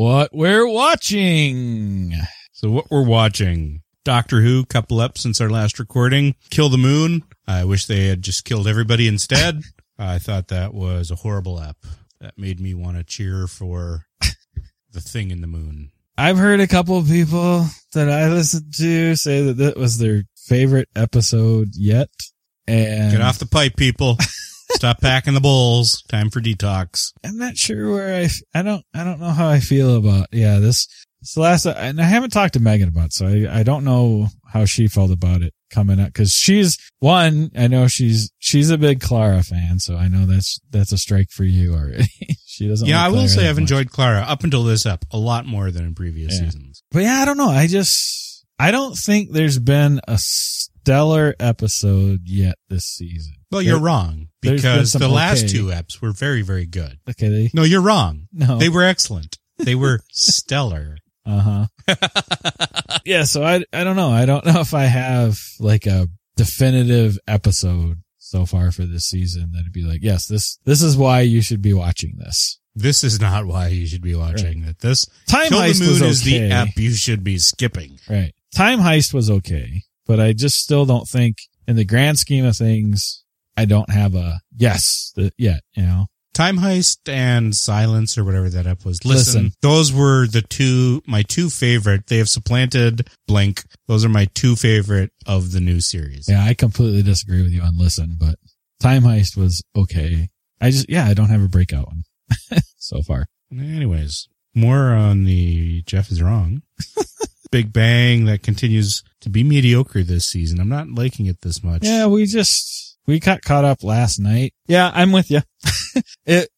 What we're watching. So what we're watching, Doctor Who, couple up since our last recording, Kill the Moon. I wish they had just killed everybody instead. I thought that was a horrible ep. That made me want to cheer for the thing in the moon. I've heard a couple of people that I listened to say that that was their favorite episode yet. And Get off the pipe, people. Stop packing the bowls. Time for detox. I'm not sure where I. I don't, I don't know how I feel about, yeah, this, this last, and I haven't talked to Megan about, it, so I, I don't know how she felt about it coming up. Cause she's one, I know she's, she's a big Clara fan, so I know that's, that's a strike for you already. she doesn't. Yeah, like I will Clara say I've much. enjoyed Clara up until this up a lot more than in previous Yeah. seasons. But yeah, I don't know. I just, I don't think there's been a stellar episode yet this season. Well, you're wrong there's been because some the last okay. two eps were very, very good. Okay. They, No, you're wrong. no. They were excellent. They were stellar. Uh huh. yeah. So I, I don't know. I don't know if I have like a definitive episode so far for this season that'd be like, yes, this, this is why you should be watching this. This is not why you should be watching it. This Time Kill the Heist Moon was is the okay. app you should be skipping. Right. Time Heist was okay, but I just still don't think in the grand scheme of things, I don't have a yes yet, you know? Time Heist and Silence or whatever that app was. Listen, Listen. those were the two, my two favorite. They have supplanted Blink. Those are my two favorite of the new series. Yeah, I completely disagree with you on Listen, but Time Heist was okay. I just, yeah, I don't have a breakout one so far. Anyways, more on the Jeff is wrong. Big Bang that continues to be mediocre this season. I'm not liking it this much. Yeah, we just, we got caught up last night. Yeah, I'm with you. it,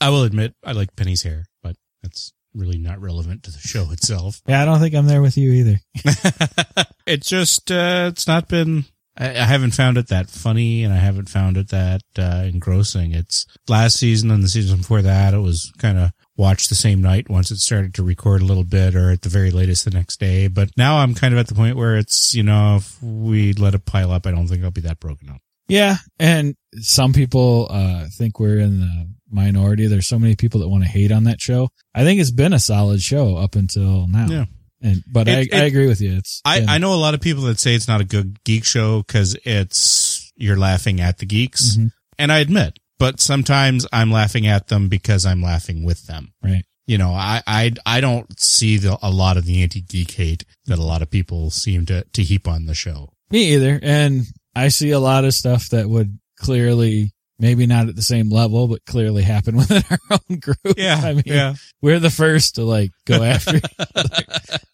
I will admit I like Penny's hair, but that's really not relevant to the show itself. yeah, I don't think I'm there with you either. it's just uh, it's not been I, I haven't found it that funny and I haven't found it that uh, engrossing. It's last season and the season before that it was kind of watched the same night once it started to record a little bit or at the very latest the next day. But now I'm kind of at the point where it's, you know, if we let it pile up, I don't think I'll be that broken up. Yeah, and some people uh think we're in the minority. There's so many people that want to hate on that show. I think it's been a solid show up until now. Yeah. And but It- I, I agree with you. It's I, been- I know a lot of people that say it's not a good geek show because it's, you're laughing at the geeks. Mhm. And I admit, but sometimes I'm laughing at them because I'm laughing with them. right. you know, I, I, I don't see the, a lot of the anti-geek hate that a lot of people seem to, to heap on the show. Me either. And I see a lot of stuff that would clearly maybe not at the same level, but clearly happen within our own group. Yeah. I mean, we're the first to like go after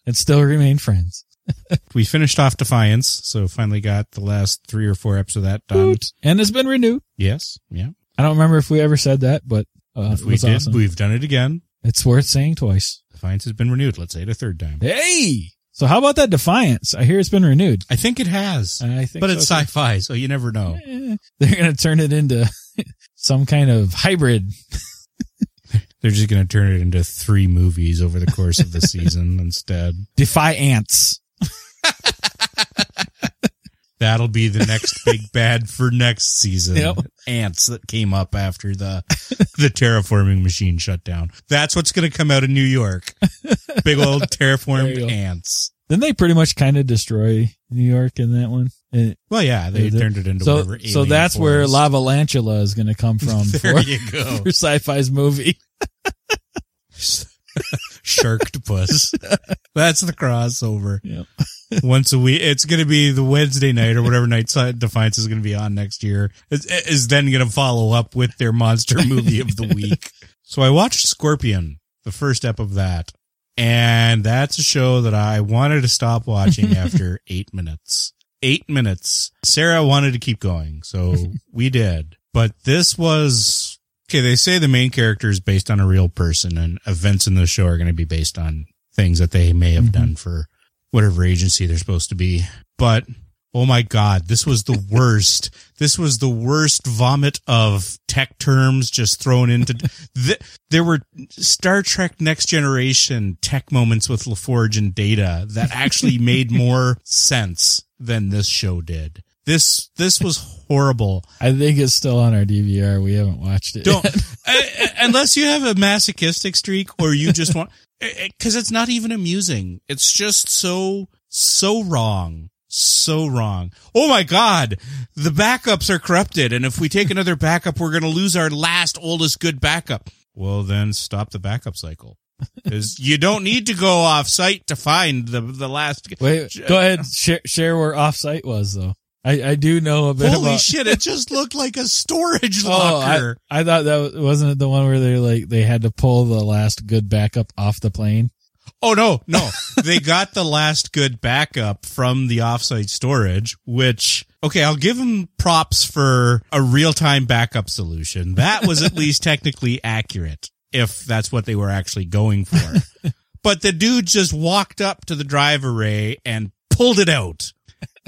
and still remain friends. We finished off Defiance, so finally got the last three or four episodes of that done. And it's been renewed. Yes. Yeah. I don't remember if we ever said that, but uh, If it we did, awesome. we've done it again. It's worth saying twice. Defiance has been renewed. Let's say it a third time. Hey! So how about that Defiance? I hear it's been renewed. I think it has, I think but it's too. sci-fi, so you never know. Eh, They're going to turn it into some kind of hybrid. They're just going to turn it into three movies over the course of the season instead. Defy ants. That'll be the next big bad for next season. Yep. Ants that came up after the the terraforming machine shut down. That's what's going to come out of New York. Big old terraformed ants. Then they pretty much kind of destroy New York in that one. Eh, Well, yeah, they did. turned it into So, whatever. so that's where. Lavalantula is going to come from There for, you go. for Syfy's movie. Sharktopus. That's the crossover. Yep. Once a week. It's going to be the Wednesday night or whatever night Defiance is going to be on next year. Is, is then going to follow up with their monster movie of the week. So I watched Scorpion, the first ep of that. And that's a show that I wanted to stop watching after eight minutes. Eight minutes. Sarah wanted to keep going, so we did. But this was okay. They say the main character is based on a real person, and events in the show are going to be based on things that they may have Mhm. done for whatever agency they're supposed to be. But oh my god, this was the worst. this was the worst vomit of tech terms just thrown into. Th- there were Star Trek Next Generation tech moments with LaForge and Data that actually made more sense than this show did. This this was horrible. I think it's still on our DVR. We haven't watched it. Don't I- unless you have a masochistic streak or you just want because it's not even amusing. It's just so so wrong. So wrong. Oh my God. The backups are corrupted. And if we take another backup, we're going to lose our last oldest good backup. Well, then stop the backup cycle. Because you don't need to go off site to find the, the last. Wait, go ahead. Share, share where offsite was though. I, I do know a bit Holy about. shit! It just looked like a storage Oh, I, locker. I thought that was, wasn't it the one where they like they had to pull the last good backup off the plane. Oh no, no. they got the last good backup from the offsite storage, which okay, I'll give them props for a real-time backup solution. That was at least technically accurate if that's what they were actually going for. but the dude just walked up to the drive array and pulled it out.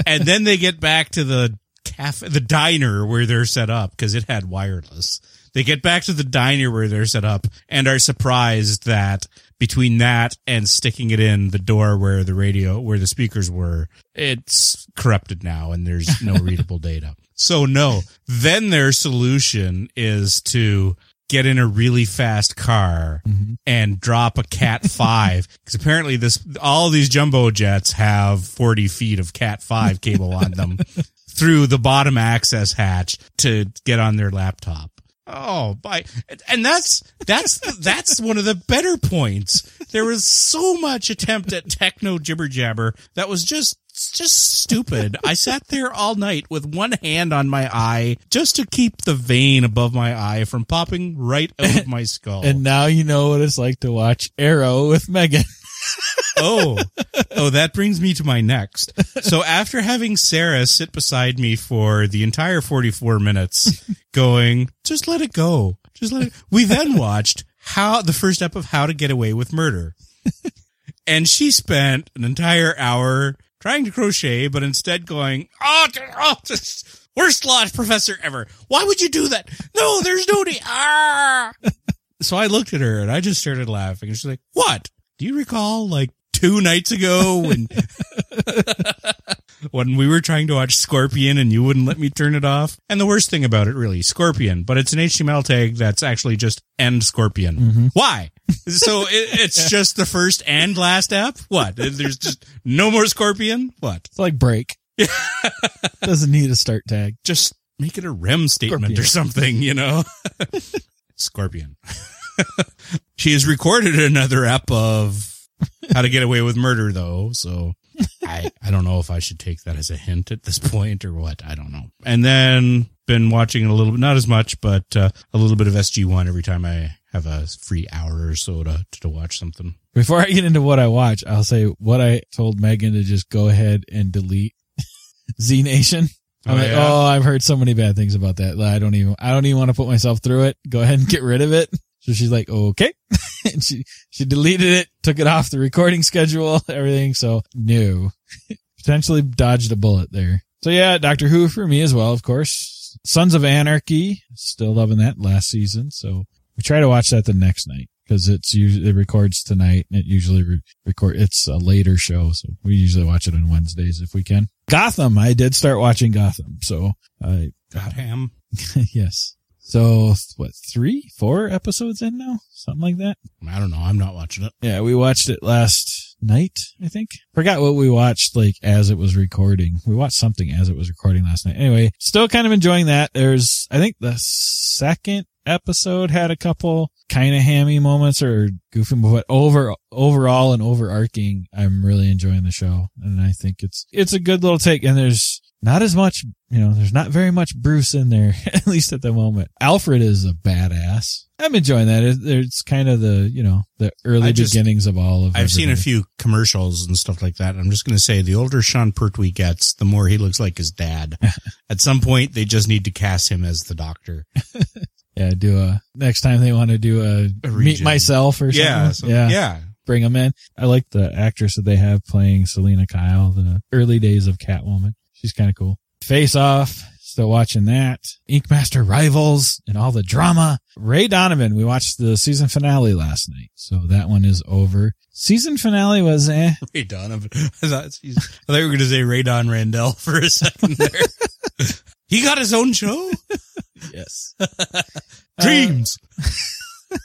And then they get back to the cafe, the diner where they're set up because it had wireless. They get back to the diner where they're set up and are surprised that between that and sticking it in the door where the radio, where the speakers were, it's corrupted now and there's no readable data. So no, then their solution is to get in a really fast car mm-hmm. and drop a cat five. Because apparently this all these jumbo jets have 40 feet of cat five cable on them through the bottom access hatch to get on their laptop. Oh by and that's that's that's one of the better points. There was so much attempt at techno jibber jabber that was just just stupid. I sat there all night with one hand on my eye just to keep the vein above my eye from popping right out of my skull. And now you know what it's like to watch Arrow with Megan. oh, oh, that brings me to my next. So after having Sarah sit beside me for the entire 44 minutes going, just let it go. Just let it, we then watched how the first step of how to get away with murder. And she spent an entire hour trying to crochet, but instead going, oh, oh this worst law professor ever. Why would you do that? No, there's no need. Ah. So I looked at her and I just started laughing. And she's like, what? Do you recall like two nights ago when, when we were trying to watch Scorpion and you wouldn't let me turn it off? And the worst thing about it really, Scorpion, but it's an HTML tag that's actually just end Scorpion. Why? So it, it's just the first and last app? What? There's just no more Scorpion? What? It's like break. Doesn't need a start tag. Just make it a REM statement Scorpion. or something, you know? Scorpion. she has recorded another app of how to get away with murder though, so I, I don't know if I should take that as a hint at this point or what. I don't know. And then been watching a little bit, not as much, but uh, a little bit of SG1 every time I have a free hour or so to, to watch something. Before I get into what I watch, I'll say what I told Megan to just go ahead and delete Z Nation. Oh, I'm Oh, like, yeah? oh, I've heard so many bad things about that. I don't even, I don't even want to put myself through it. Go ahead and get rid of it. So she's like, okay. and she, she deleted it, took it off the recording schedule, everything. So no, potentially dodged a bullet there. So yeah, Doctor Who for me as well, of course. Sons of Anarchy, still loving that last season. So we try to watch that the next night because it's usually, it records tonight and it usually re- record, it's a later show. So we usually watch it on Wednesdays if we can. Gotham, I did start watching Gotham. So I, God ham. yes. So what, three, four episodes in now? Something like that. I don't know. I'm not watching it. Yeah, we watched it last night, I think. Forgot what we watched like as it was recording. We watched something as it was recording last night. Anyway, still kind of enjoying that. There's, I think the second episode had a couple kind of hammy moments or goofy, but over, overall and overarching, I'm really enjoying the show. And I think it's, it's a good little take and there's, not as much, you know, there's not very much Bruce in there, at least at the moment. Alfred is a badass. I'm enjoying that. It's kind of the, you know, the early just- beginnings of all of I've seen a few commercials and stuff like that. I'm just going to say the older Sean Pertwee gets, the more he looks like his dad. At some point, they just need to cast him as the doctor. Yeah, do a, next time they want to do a, A meet myself or something. Yeah. So, yeah. yeah. Bring them in. I like the actress that they have playing Selina Kyle, the early days of Catwoman. She's kind of cool. Face Off. Still watching that. Ink Master Rivals and all the drama. Ray Donovan. We watched the season finale last night. So that one is over. Season finale was eh. Ray Donovan. I thought, I thought you were going to say Ray Don Randell for a second there. he got his own show? Yes. Dreams. Uh,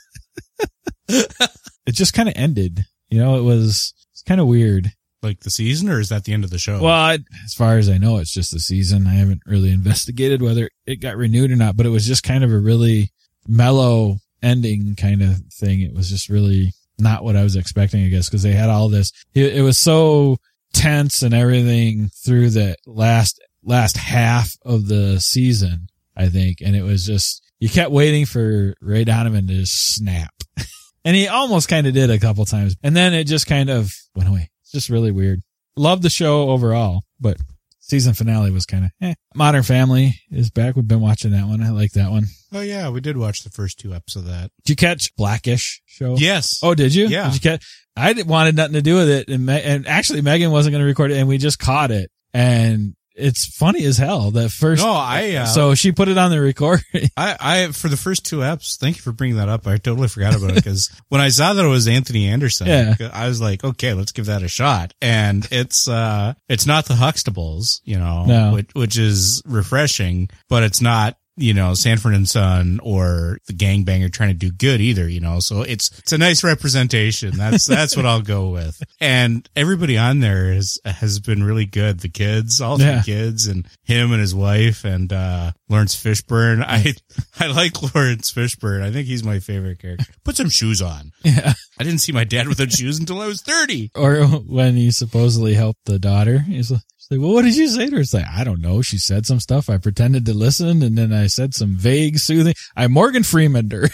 it just kind of ended. You know, it was, it's kind of weird. like the season, or is that the end of the show? Well, I, as far as I know, it's just the season. I haven't really investigated whether it got renewed or not, but it was just kind of a really mellow ending kind of thing. It was just really not what I was expecting, I guess, because they had all this. It, it was so tense and everything through the last last half of the season, I think. And it was just, you kept waiting for Ray Donovan to just snap. and he almost kind of did a couple times. And then it just kind of went away. It's just really weird. Love the show overall, but season finale was kind of eh. Modern Family is back. We've been watching that one. I like that one. Oh yeah, we did watch the first two episodes of that. Did you catch Blackish show? Yes. Oh, did you? Yeah. Did you catch? I didn't- wanted nothing to do with it, and, Me- and actually Megan wasn't going to record it, and we just caught it, and it's funny as hell. that first, No, I, uh, so she put it on the record. I, I, for the first two eps, thank you for bringing that up. I totally forgot about it because when I saw that it was Anthony Anderson, Yeah. I was like, okay, let's give that a shot. And it's, uh, it's not the Huxtables, you know, No. which, which is refreshing, but it's not, you know, Sanford and Son or the gangbanger trying to do good either, you know, so it's, it's a nice representation. That's, that's what I'll go with. And everybody on there is, has been really good. The kids, all Yeah. kids and him and his wife and, uh, Laurence Fishburne. I, I like Laurence Fishburne. I think he's my favorite character. Put some shoes on. yeah. I didn't see my dad without shoes until I was 30. Or when he supposedly helped the daughter, he's like, like, well, what did you say to her? It's like, I don't know. She said some stuff. I pretended to listen, and then I said some vague, soothing. I Morgan Freemaned her.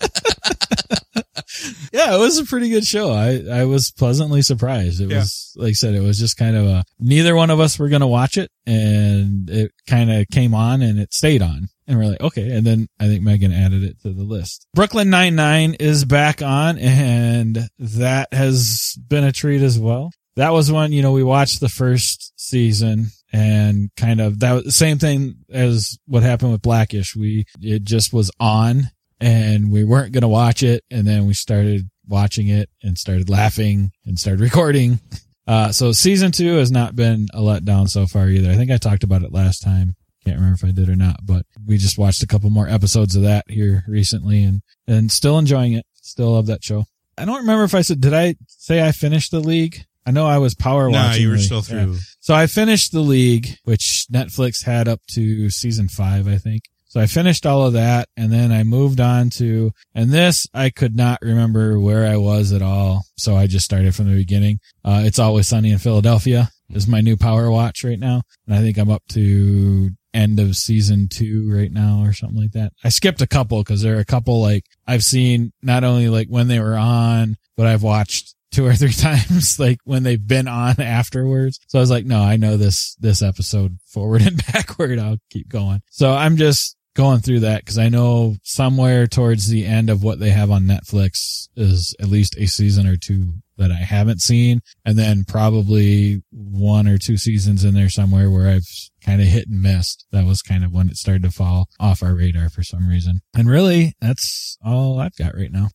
yeah, it was a pretty good show. I, I was pleasantly surprised. It Yeah. was, like I said, it was just kind of a, neither one of us were going to watch it and it kind of came on and it stayed on. And we're like, okay. And then I think Megan added it to the list. Brooklyn Nine-Nine is back on and that has been a treat as well. That was when, you know, we watched the first season and kind of that was same thing as what happened with Blackish. We, it just was on and we weren't going to watch it. And then we started watching it and started laughing and started recording. Uh, so season two has not been a letdown so far either. I think I talked about it last time. Can't remember if I did or not, but we just watched a couple more episodes of that here recently and, and still enjoying it. Still love that show. I don't remember if I said, did I say I finished the league? I know I was power No, watching. you were still yeah. through. So I finished the league, which Netflix had up to season five, I think. So I finished all of that and then I moved on to, and this I could not remember where I was at all. So I just started from the beginning. Uh, it's always sunny in Philadelphia is my new power watch right now. And I think I'm up to end of season two right now or something like that. I skipped a couple because there are a couple like I've seen not only like when they were on, but I've watched two or three times, like when they've been on afterwards. So I was like, no, I know this, this episode forward and backward. I'll keep going. So I'm just going through that because I know somewhere towards the end of what they have on Netflix is at least a season or two that I haven't seen. And then probably one or two seasons in there somewhere where I've kind of hit and missed. That was kind of when it started to fall off our radar for some reason. And really, that's all I've got right now.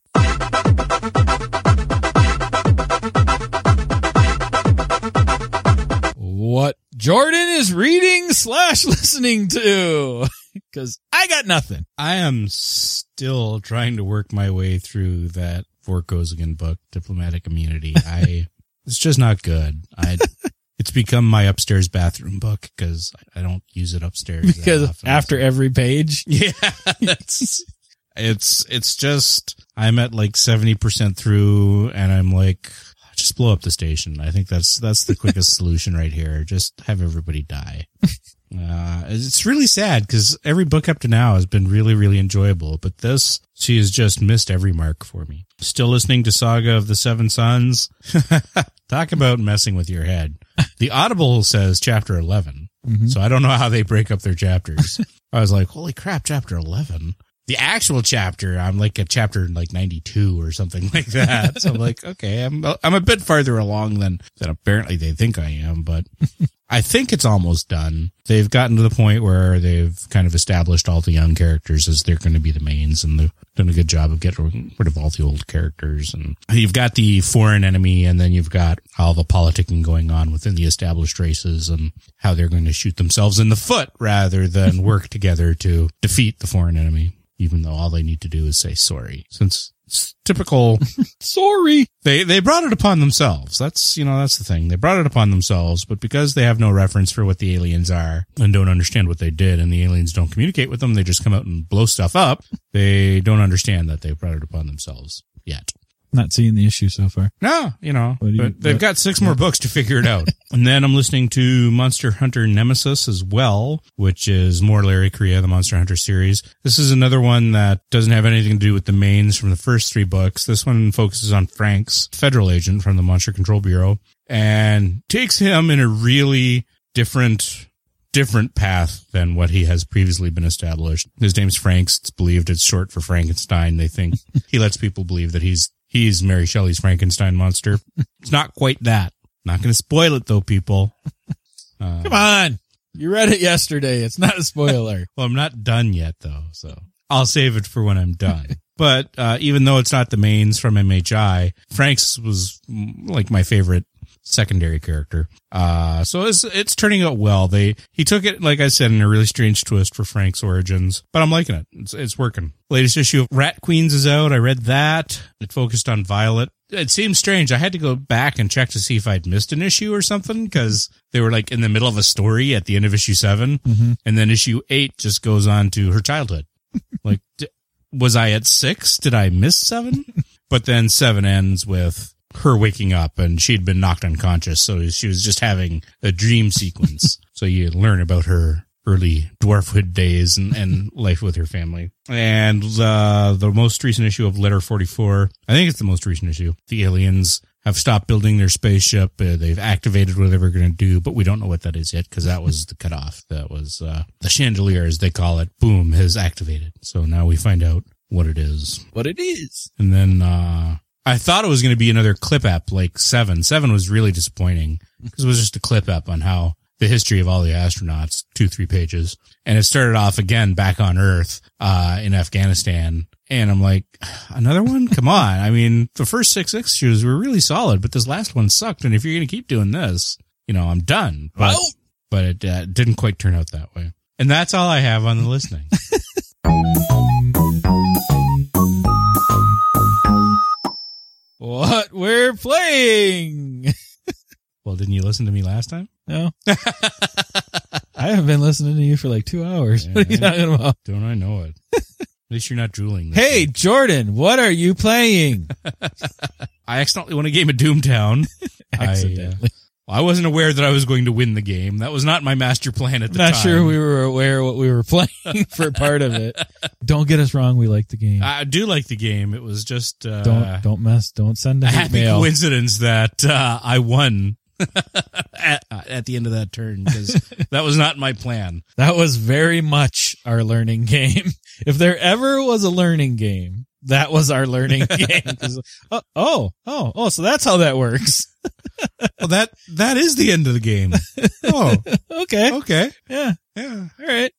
What Jordan is reading slash listening to. Cause I got nothing. I am still trying to work my way through that Vorkosigan book, Diplomatic Immunity. I, it's just not good. I, it's become my upstairs bathroom book because I don't use it upstairs. Because after every page, Yeah, that's it's it's just I'm at like seventy percent through, and I'm like, just blow up the station. I think that's that's the quickest solution right here. Just have everybody die. Uh, it's really sad because every book up to now has been really really enjoyable, but this she has just missed every mark for me. Still listening to Saga of the Seven Suns. Talk about messing with your head. The Audible says chapter 11. Mhm. So I don't know how they break up their chapters. I was like, holy crap, chapter 11. The actual chapter, I'm like a chapter like 92 or something like that. So I'm like, okay, I'm, I'm a bit farther along than, than apparently they think I am, but I think it's almost done. They've gotten to the point where they've kind of established all the young characters as they're going to be the mains and they've done a good job of getting rid of all the old characters. And you've got the foreign enemy and then you've got all the politicking going on within the established races and how they're going to shoot themselves in the foot rather than work together to defeat the foreign enemy, even though all they need to do is say sorry. Since it's typical sorry. they they brought it upon themselves. That's you know that's the thing. They brought it upon themselves, but because they have no reference for what the aliens are and don't understand what they did, and the aliens don't communicate with them, they just come out and blow stuff up. They don't understand that they brought it upon themselves yet. Not seeing the issue so far. No, you know, do you- but they've what- got six more books to figure it out. and then I'm listening to Monster Hunter Nemesis as well, which is more Larry Correia, the Monster Hunter series. This is another one that doesn't have anything to do with the mains from the first three books. This one focuses on Franks federal agent from the Monster Control Bureau and takes him in a really different different path than what he has previously been established. His name's Franks. It's believed it's short for Frankenstein. They think he lets people believe that he's he's Mary Shelley's Frankenstein monster. It's not quite that. Not going to spoil it though, people. Uh, Come on. You read it yesterday. It's not a spoiler. well, I'm not done yet though, so I'll save it for when I'm done. but uh, even though it's not the mains from MHI, Franks was mm, like my favorite secondary character. Uh, so it's it's turning out well. They he took it like I said in a really strange twist for Frank's origins, but I'm liking it. It's it's working. Latest issue of Rat Queens is out. I read that. It focused on Violet. It seems strange. I had to go back and check to see if I'd missed an issue or something because they were like in the middle of a story at the end of issue 7 and then issue eight just goes on to her childhood. like, d- was I at six? Did I miss seven? but then seven ends with her waking up and she'd been knocked unconscious. So she was just having a dream sequence. so you learn about her early dwarfhood days and, and life with her family. And, uh, the most recent issue of letter 44, I think it's the most recent issue. The aliens have stopped building their spaceship. Uh, they've activated what they're going to do, but we don't know what that is yet because that was the cutoff. That was, uh, the chandelier, as they call it, boom, has activated. So now we find out what it is. What it is. And then, uh, I thought it was going to be another clip app like seven. Seven was really disappointing because it was just a clip app on how the history of all the astronauts, two, three pages. And it started off again back on Earth, uh, in Afghanistan. And I'm like, another one? Come on. I mean, the first six issues were really solid, but this last one sucked. And if you're going to keep doing this, you know, I'm done. But, Well- but it uh, didn't quite turn out that way. And that's all I have on the listening. What we're playing. well, didn't you listen to me last time? No. I haven't been listening to you for like two hours. What are you talking about? Don't I know it? At least you're not drooling. Hey, week. Jordan, what are you playing? I accidentally won a game of Doomtown. I, uh, Accidentally. I wasn't aware that I was going to win the game. That was not my master plan at the time. Not time. sure we were aware what we were playing for part of it. Don't get us wrong. We like the game. I do like the game. It was just uh, don't don't mess. Don't send a a happy mail. coincidence that uh, I won at, uh, at the end of that turn because that was not my plan. That was very much our learning game. If there ever was a learning game, that was our learning game. oh, oh, oh, oh, so that's how that works. Well, that that is the end of the game. Oh, Okay. okay, Yeah. yeah. All right.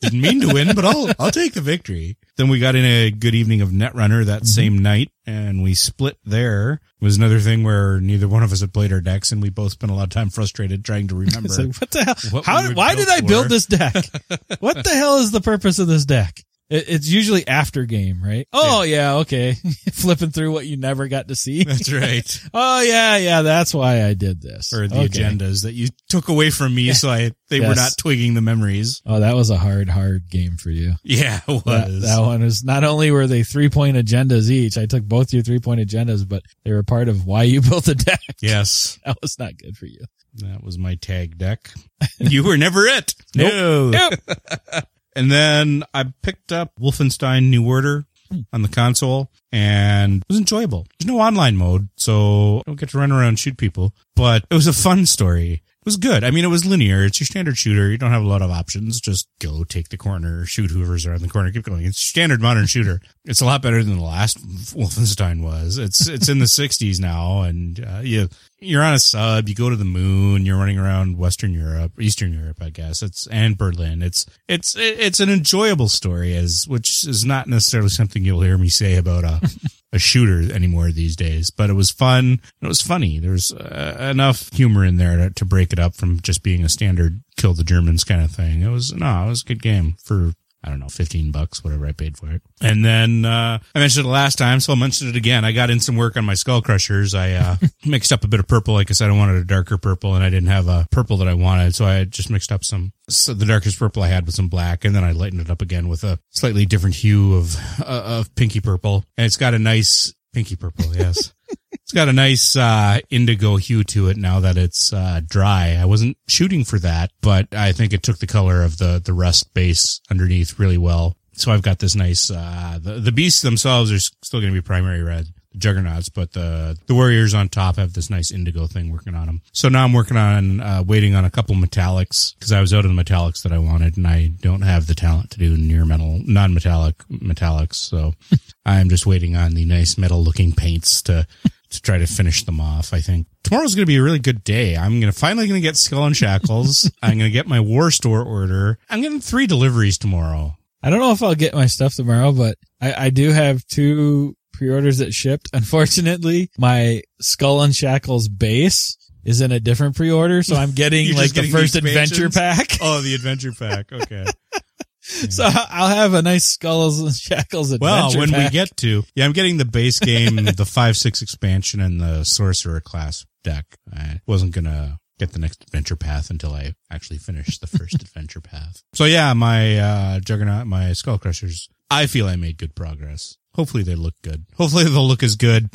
Didn't mean to win, but I'll I'll take the victory. Then we got in a good evening of Netrunner that mm-hmm. same night, and we split there. It was another thing where neither one of us had played our decks, and we both spent a lot of time frustrated trying to remember. Like, what the hell? What How? we why did I for. build this deck? what the hell is the purpose of this deck? It, it's usually after game, right? Oh yeah, okay. Flipping through what you never got to see. That's right. oh yeah, yeah. That's why I did this. Or the Okay. agendas that you took away from me, so I they were not twigging the memories. Oh, that was a hard, hard game for you. Yeah, it That, was. that one was not only were they three point agendas each. I took both your three point agendas, but they were part of why you built the deck. yes, That was not good for you. that was my tag deck. You were never it. Nope. No. Nope. And then I picked up Wolfenstein New Order on the console and it was enjoyable. There's no online mode, so I don't get to run around and shoot people, but it was a fun story. It was good. I mean, it was linear. It's your standard shooter. You don't have a lot of options. Just go take the corner, shoot whoever's around the corner, keep going. It's standard modern shooter. It's a lot better than the last Wolfenstein was. It's, it's in the sixties now and, uh, you, you're on a sub, you go to the moon, you're running around Western Europe, Eastern Europe, I guess. It's, and Berlin. It's, it's, it's an enjoyable story as, which is not necessarily something you'll hear me say about a, a shooter anymore these days, but it was fun. It was funny. There's uh, enough humor in there to, to break it up from just being a standard kill the Germans kind of thing. It was, no, it was a good game for, I don't know, 15 bucks, whatever I paid for it. And then, uh, I mentioned it last time, so I'll mention it again. I got in some work on my skull crushers. I, uh, mixed up a bit of purple. Like I said, I wanted a darker purple and I didn't have a purple that I wanted. So I just mixed up some, so the darkest purple I had with some black and then I lightened it up again with a slightly different hue of, uh, of pinky purple. And it's got a nice, Pinky purple, yes. it's got a nice uh, indigo hue to it now that it's uh, dry. I wasn't shooting for that, but I think it took the color of the the rust base underneath really well. So I've got this nice. Uh, the the beasts themselves are still going to be primary red, the juggernauts, but the the warriors on top have this nice indigo thing working on them. So now I'm working on uh, waiting on a couple metallics because I was out of the metallics that I wanted, and I don't have the talent to do near metal, non metallic metallics. So I'm just waiting on the nice metal looking paints to to try to finish them off. I think tomorrow's going to be a really good day. I'm going to finally going to get Skull and Shackles. I'm going to get my War Store order. I'm getting three deliveries tomorrow. I don't know if I'll get my stuff tomorrow, but I, I do have two pre-orders that shipped. Unfortunately, my Skull and Shackles base is in a different pre-order, so I'm getting like just the first adventure pack. Oh, the adventure pack. Okay. So I'll have a nice Skulls and Shackles adventure Well, when we get to, yeah, I'm getting the base game, the five, six expansion and the sorcerer class deck. I wasn't going to get the next adventure path until I actually finished the first adventure path. So yeah, my, uh, juggernaut, my skull crushers, I feel I made good progress. Hopefully they look good. Hopefully they'll look as good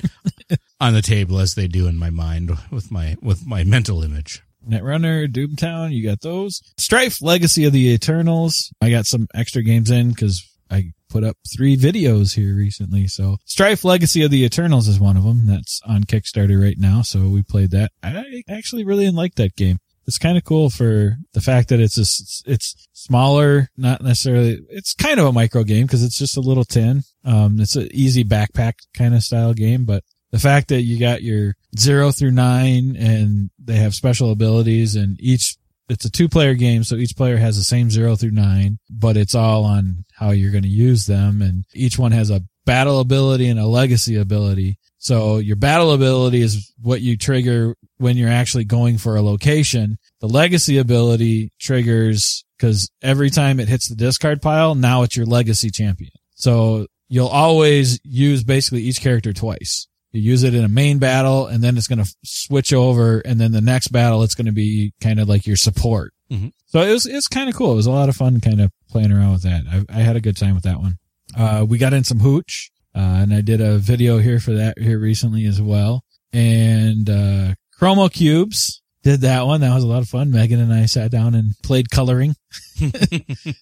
on the table as they do in my mind with my, with my mental image. Netrunner, Doomtown, you got those. Strife, Legacy of the Eternals. I got some extra games in because I put up three videos here recently. So Strife, Legacy of the Eternals is one of them. That's on Kickstarter right now. So we played that. I actually really like that game. It's kind of cool for the fact that it's a, it's smaller, not necessarily, it's kind of a micro game because it's just a little tin. Um, it's an easy backpack kind of style game, but the fact that you got your zero through nine and they have special abilities and each it's a two player game so each player has the same zero through nine but it's all on how you're going to use them and each one has a battle ability and a legacy ability. So your battle ability is what you trigger when you're actually going for a location. The legacy ability triggers because every time it hits the discard pile now it's your legacy champion. So you'll always use basically each character twice you use it in a main battle and then it's going to switch over and then the next battle it's going to be kind of like your support. Mhm. So it was, it's kind of cool. It was a lot of fun kind of playing around with that. I, I had a good time with that one. Uh, we got in some hooch, uh, and I did a video here for that here recently as well. And, uh, Chromo Cubes did that one. That was a lot of fun. Megan and I sat down and played coloring. uh,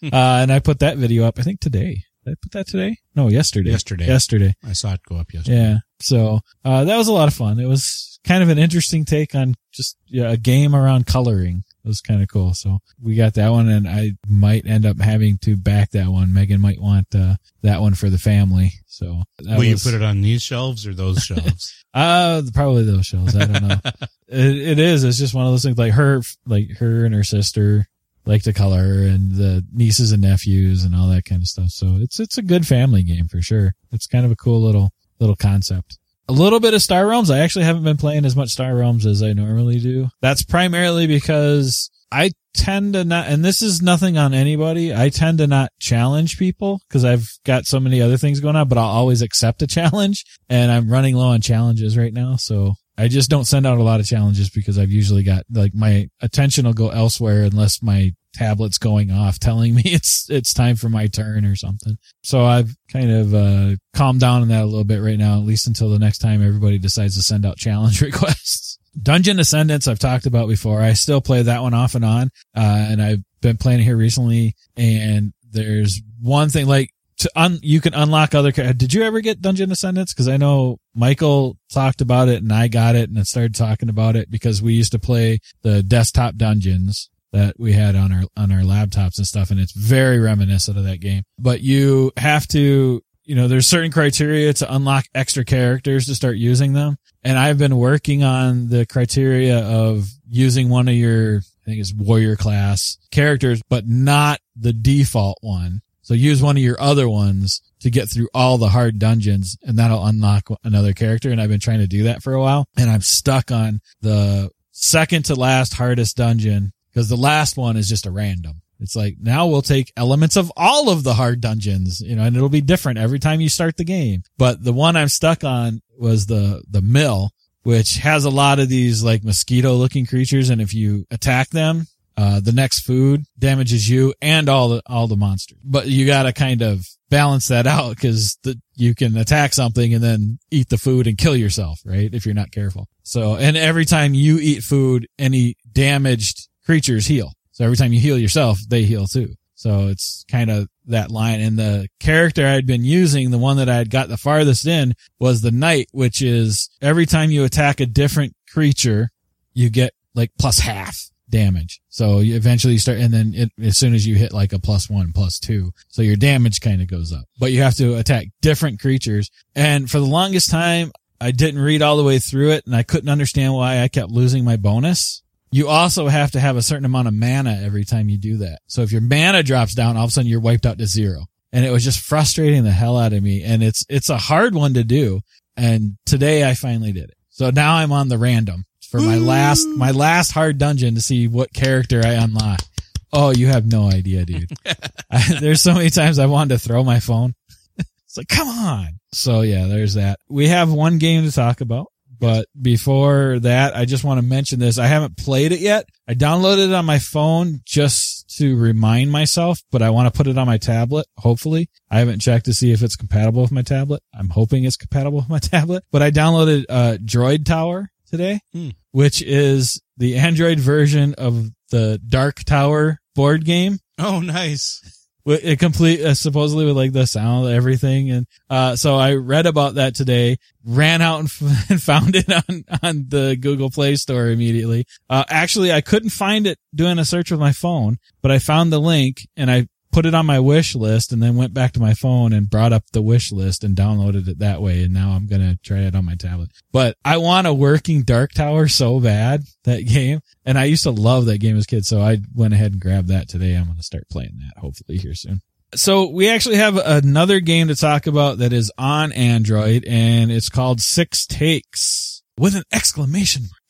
and I put that video up, I think today. Did I put that today? No, yesterday. Yesterday. Yesterday. I saw it go up yesterday. Yeah. So, uh, that was a lot of fun. It was kind of an interesting take on just yeah, a game around coloring. It was kind of cool. So we got that one and I might end up having to back that one. Megan might want, uh, that one for the family. So Will you put it on these shelves or those shelves? uh, probably those shelves. I don't know. it, it is. It's just one of those things like her, like her and her sister like the color and the nieces and nephews and all that kind of stuff. So it's, it's a good family game for sure. It's kind of a cool little, little concept. A little bit of Star Realms. I actually haven't been playing as much Star Realms as I normally do. That's primarily because I tend to not, and this is nothing on anybody. I tend to not challenge people because I've got so many other things going on, but I'll always accept a challenge and I'm running low on challenges right now. So I just don't send out a lot of challenges because I've usually got like my attention will go elsewhere unless my tablet's going off telling me it's, it's time for my turn or something. So I've kind of, uh, calmed down on that a little bit right now, at least until the next time everybody decides to send out challenge requests. Dungeon Ascendants I've talked about before. I still play that one off and on. Uh, and I've been playing here recently and there's one thing like to un, you can unlock other, char- did you ever get Dungeon Ascendants? Cause I know Michael talked about it and I got it and I started talking about it because we used to play the desktop dungeons that we had on our, on our laptops and stuff. And it's very reminiscent of that game, but you have to, you know, there's certain criteria to unlock extra characters to start using them. And I've been working on the criteria of using one of your, I think it's warrior class characters, but not the default one. So use one of your other ones to get through all the hard dungeons and that'll unlock another character. And I've been trying to do that for a while and I'm stuck on the second to last hardest dungeon because the last one is just a random. It's like now we'll take elements of all of the hard dungeons, you know, and it'll be different every time you start the game. But the one I'm stuck on was the, the mill, which has a lot of these like mosquito looking creatures. And if you attack them, Uh, the next food damages you and all the, all the monsters. But you gotta kind of balance that out because you can attack something and then eat the food and kill yourself, right? If you're not careful. So, and every time you eat food, any damaged creatures heal. So every time you heal yourself, they heal too. So it's kind of that line. And the character I'd been using, the one that I had got the farthest in was the knight, which is every time you attack a different creature, you get like plus half damage. So you eventually you start, and then it, as soon as you hit like a plus one, plus two, so your damage kind of goes up, but you have to attack different creatures. And for the longest time, I didn't read all the way through it and I couldn't understand why I kept losing my bonus. You also have to have a certain amount of mana every time you do that. So if your mana drops down, all of a sudden you're wiped out to zero. And it was just frustrating the hell out of me. And it's, it's a hard one to do. And today I finally did it. So now I'm on the random for my last my last hard dungeon to see what character I unlock. Oh, you have no idea, dude. I, there's so many times I wanted to throw my phone. it's like, come on. So yeah, there's that. We have one game to talk about, but before that, I just want to mention this. I haven't played it yet. I downloaded it on my phone just to remind myself, but I want to put it on my tablet. Hopefully I haven't checked to see if it's compatible with my tablet. I'm hoping it's compatible with my tablet, but I downloaded, uh, Droid Tower today, hmm. which is the Android version of the Dark Tower board game. Oh, nice. It complete uh, supposedly with like the sound, everything, and uh, so I read about that today. Ran out and, f- and, found it on on the Google Play Store immediately. Uh, actually, I couldn't find it doing a search with my phone, but I found the link and I put it on my wish list and then went back to my phone and brought up the wish list and downloaded it that way. And now I'm going to try it on my tablet, but I want a working Dark Tower so bad that game. And I used to love that game as a kid. So I went ahead and grabbed that today. I'm going to start playing that hopefully here soon. So we actually have another game to talk about that is on Android and it's called Six Takes with an exclamation mark.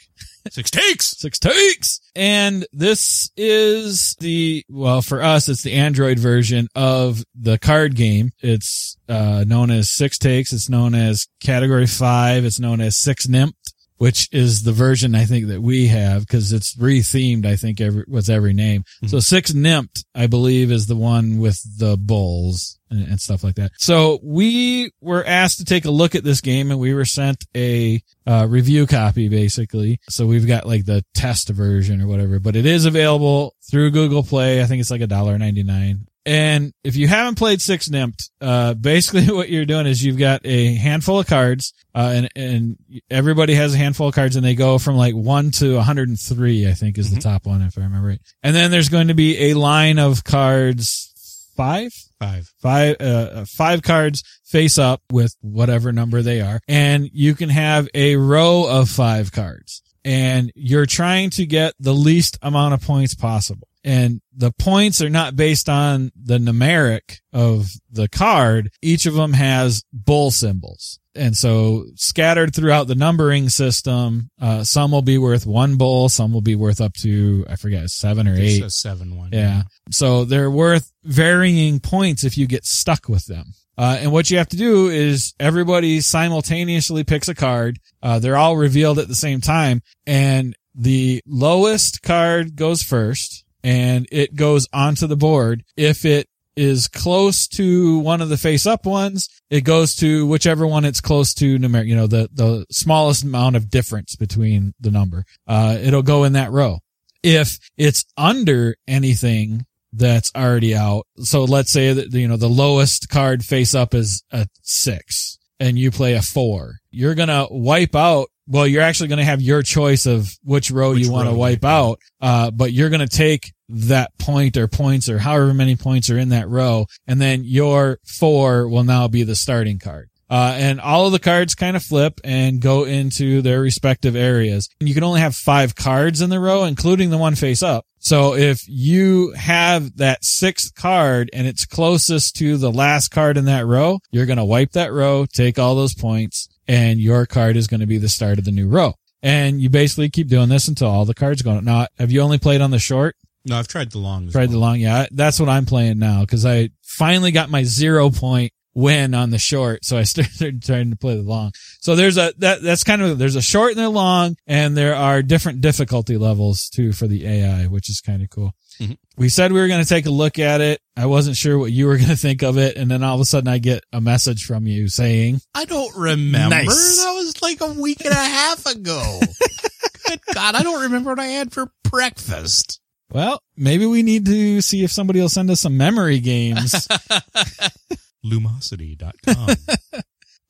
Six takes. Six takes. And this is the, well, for us, it's the Android version of the card game. It's, uh, known as Six Takes. It's known as Category 5. It's known as Six Nimmt which is the version I think that we have because it's rethemed. I think every with every name. Mm-hmm. So six Nimmt, I believe, is the one with the bulls and, and, stuff like that. So we were asked to take a look at this game, and we were sent a uh, review copy basically. So we've got like the test version or whatever, but it is available through Google Play. I think it's like a dollar ninety nine. And if you haven't played Six Nimmt, uh, basically what you're doing is you've got a handful of cards, uh, and, and everybody has a handful of cards and they go from like one to 103, I think is mm-hmm. the top one, if I remember right. And then there's going to be a line of cards, five? Five. Five, uh, uh, five cards face up with whatever number they are. And you can have a row of five cards and you're trying to get the least amount of points possible and the points are not based on the numeric of the card. Each of them has bull symbols. And so scattered throughout the numbering system, uh, some will be worth one bull, some will be worth up to, I forget, seven or eight. seven one. Yeah. yeah. So they're worth varying points if you get stuck with them. Uh, and what you have to do is everybody simultaneously picks a card. Uh, they're all revealed at the same time and the lowest card goes first and it goes onto the board. If it is close to one of the face up ones, it goes to whichever one it's close to numeric, you know, the, the smallest amount of difference between the number. Uh, it'll go in that row. If it's under anything that's already out, so let's say that, you know, the lowest card face up is a six and you play a four, you're going to wipe out well, you're actually going to have your choice of which row which you want to wipe out. Uh, but you're going to take that point or points or however many points are in that row. And then your four will now be the starting card. Uh, and all of the cards kind of flip and go into their respective areas. And You can only have five cards in the row, including the one face up. So if you have that sixth card and it's closest to the last card in that row, you're going to wipe that row, take all those points, and your card is going to be the start of the new row. And you basically keep doing this until all the cards go. Now, have you only played on the short? No, I've tried the long. Tried well. the long. Yeah, that's what I'm playing now because I finally got my zero point win on the short. So I started trying to play the long. So there's a, that, that's kind of, there's a short and a long and there are different difficulty levels too for the AI, which is kind of cool. Mhm. We said we were going to take a look at it. I wasn't sure what you were going to think of it. And then all of a sudden I get a message from you saying, I don't remember. Nice. That was like a week and a half ago. Good God, I don't remember what I had for breakfast. Well, maybe we need to see if somebody will send us some memory games. Lumosity.com.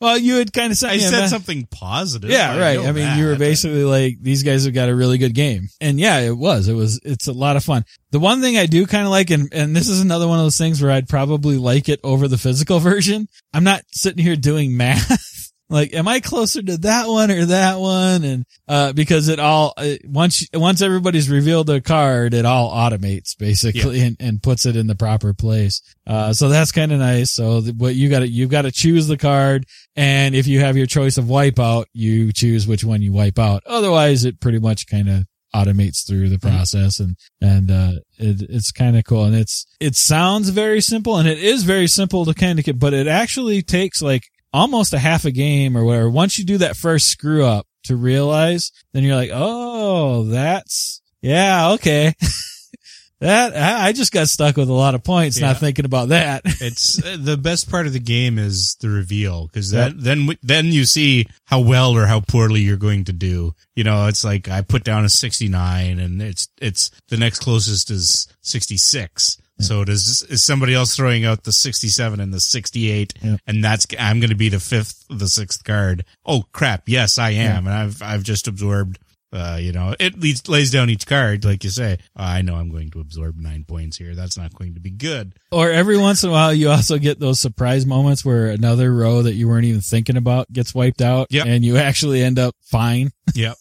well, you had kind of sent I me a said me- something positive. Yeah, right. know I mean, you were basically like, these guys have got a really good game. And yeah, it was, it was, it's a lot of fun. The one thing I do kind of like, and, and this is another one of those things where I'd probably like it over the physical version. I'm not sitting here doing math. Like, am I closer to that one or that one? And, uh, because it all, uh, once, once everybody's revealed their card, it all automates basically and, and puts it in the proper place. Uh, so that's kind of nice. So what you gotta, you've got to choose the card. And if you have your choice of wipeout, you choose which one you wipe out. Otherwise, it pretty much kind of automates through the process and, and, uh, it, it's kind of cool. And it's, it sounds very simple and it is very simple to kind of get, but it actually takes like almost a half a game or whatever. Once you do that first screw up to realize, then you're like, Oh, that's, yeah, okay. that, I just got stuck with a lot of points, Yeah. not thinking about that. It's the best part of the game is the reveal because then then then you see how well or how poorly you're going to do. You know, it's like I put down a 69 and it's it's the next closest is 66. So does is somebody else throwing out the 67 and the 68 Yeah. and that's I'm going to be the fifth the sixth card. Oh crap, yes I am and I've I've just absorbed uh, you know, it leads, lays down each card, like you say. I know I'm going to absorb nine points here. That's not going to be good. Or every once in a while, you also get those surprise moments where another row that you weren't even thinking about gets wiped out Yep. and you actually end up fine. Yep.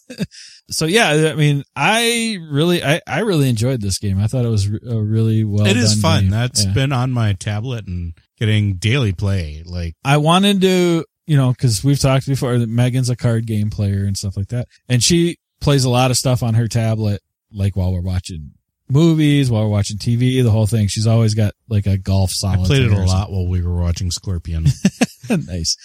So yeah, I mean, I really, I, I really enjoyed this game. I thought it was a really well it is done fun. game. That's Yeah. been on my tablet and getting daily play. Like, I wanted to, you know, cause we've talked before that Megan's a card game player and stuff like that. And she plays a lot of stuff on her tablet, like while we're watching movies, while we're watching TV, the whole thing. She's always got like a golf I solitaire. played it a lot while we were watching Scorpion. nice.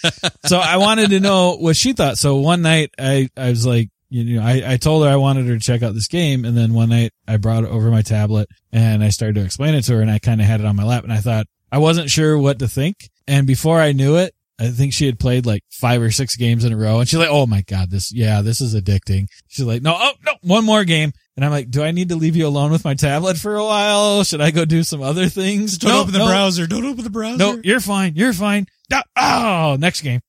So I wanted to know what she thought. So one night I, I was like, you know, I, I told her I wanted her to check out this game. And then one night I brought it over my tablet and I started to explain it to her and I kind of had it on my lap and I thought I wasn't sure what to think. And before I knew it, I think she had played like five or six games in a row and she's like, Oh my God, this, yeah, this is addicting. She's like, no, oh, no, one more game. And I'm like, do I need to leave you alone with my tablet for a while? Should I go do some other things? Don't No, open the no. browser. Don't open the browser. No, you're fine. You're fine. Oh, next game.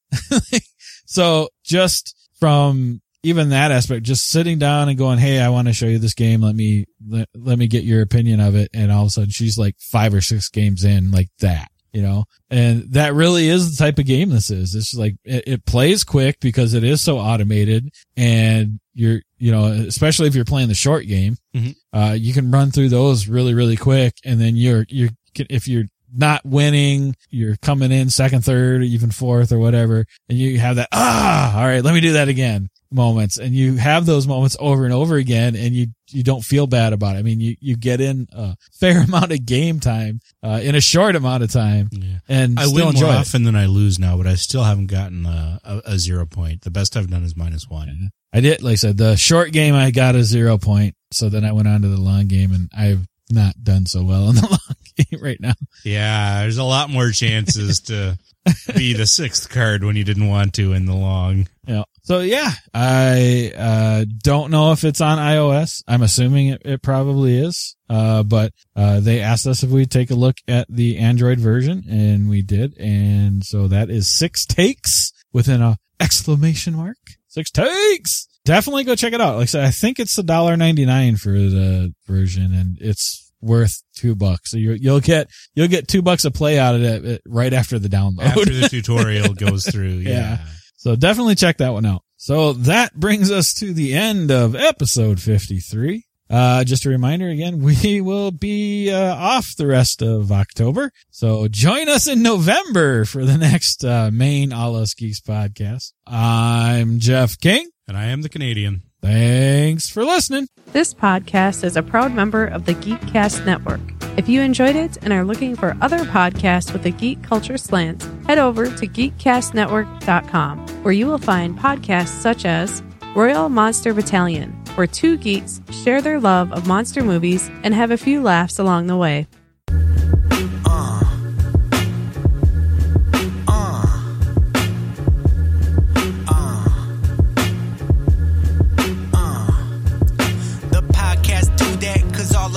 so just from even that aspect, just sitting down and going, Hey, I want to show you this game. Let me, let, let me get your opinion of it. And all of a sudden she's like five or six games in like that, you know, and that really is the type of game this is. It's like, it, it plays quick because it is so automated and you're, you know, especially if you're playing the short game, Mhm. uh, you can run through those really, really quick. And then you're, you're, if you're not winning, you're coming in second, third, even fourth or whatever, and you have that, ah, all right, let me do that again moments. And you have those moments over and over again and you, you don't feel bad about it. I mean, you, you get in a fair amount of game time, uh, in a short amount of time Yeah. and I still win enjoy more it. often than I lose now, but I still haven't gotten a, a, a zero point. The best I've done is minus one. I did, like I said, the short game, I got a zero point. So then I went on to the long game and I've not done so well in the right now. Yeah, there's a lot more chances to be the sixth card when you didn't want to in the long. Yeah. So yeah, I uh, don't know if it's on iOS. I'm assuming it, it probably is. Uh, but uh, they asked us if we'd take a look at the Android version, and we did. And so that is six takes within a exclamation mark. Six takes. Definitely go check it out. Like I said, I think it's a dollar ninety nine for the version, and it's worth two bucks. So you, you'll get you'll get two bucks of play out of it right after the download. After the tutorial goes through. Yeah. Yeah. So definitely check that one out. So that brings us to the end of episode 53. Uh, just a reminder again, we will be uh, off the rest of October. So join us in November for the next uh, main All Us Geeks podcast. I'm Jeff King. And I am the Canadian. Thanks for listening. This podcast is a proud member of the Geekcast Network. If you enjoyed it and are looking for other podcasts with a geek culture slant, head over to geekcastnetwork.com, where you will find podcasts such as Royal Monster Battalion, where two geeks share their love of monster movies and have a few laughs along the way.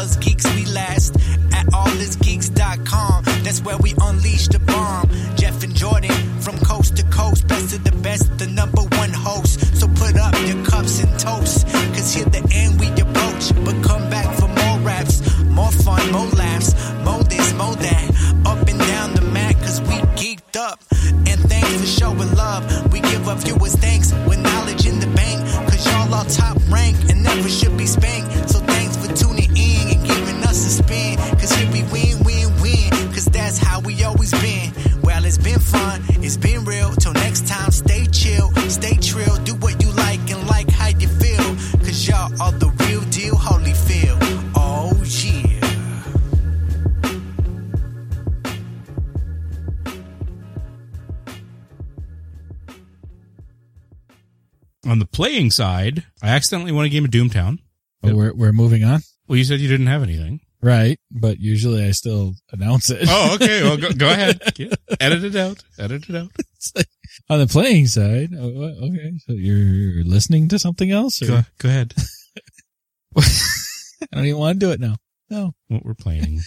Us geeks we last. At allusgeeks.com, that's where we unleash the bomb. Jeff and Jordan, from coast to coast, best of the best, the number one host. So put up your cups and toast, cause here the end we approach. But come back for more raps, more fun, more laughs, more this, more that. Up and down the mat, cause we geeked up. And thanks for showing love. We give our viewers thanks with knowledge in the bank, cause y'all are top rank and never should be spanked. So us a spin, cause here we win, win, win, cause that's how we always been. Well, it's been fun, it's been real. Till next time, stay chill, stay trill, do what you like and like how you feel, cause y'all are the real deal, Holyfield. Oh, yeah. On the playing side, I accidentally won a game of Doomtown. But we're, we're moving on. Well, you said you didn't have anything. Right. But usually I still announce it. Oh, okay. Well, go, go ahead. Edit it out. Edit it out. Like, on the playing side. oh. Okay. So you're listening to something else? Or? Go, go ahead. I don't even want to do it now. No. What we're playing.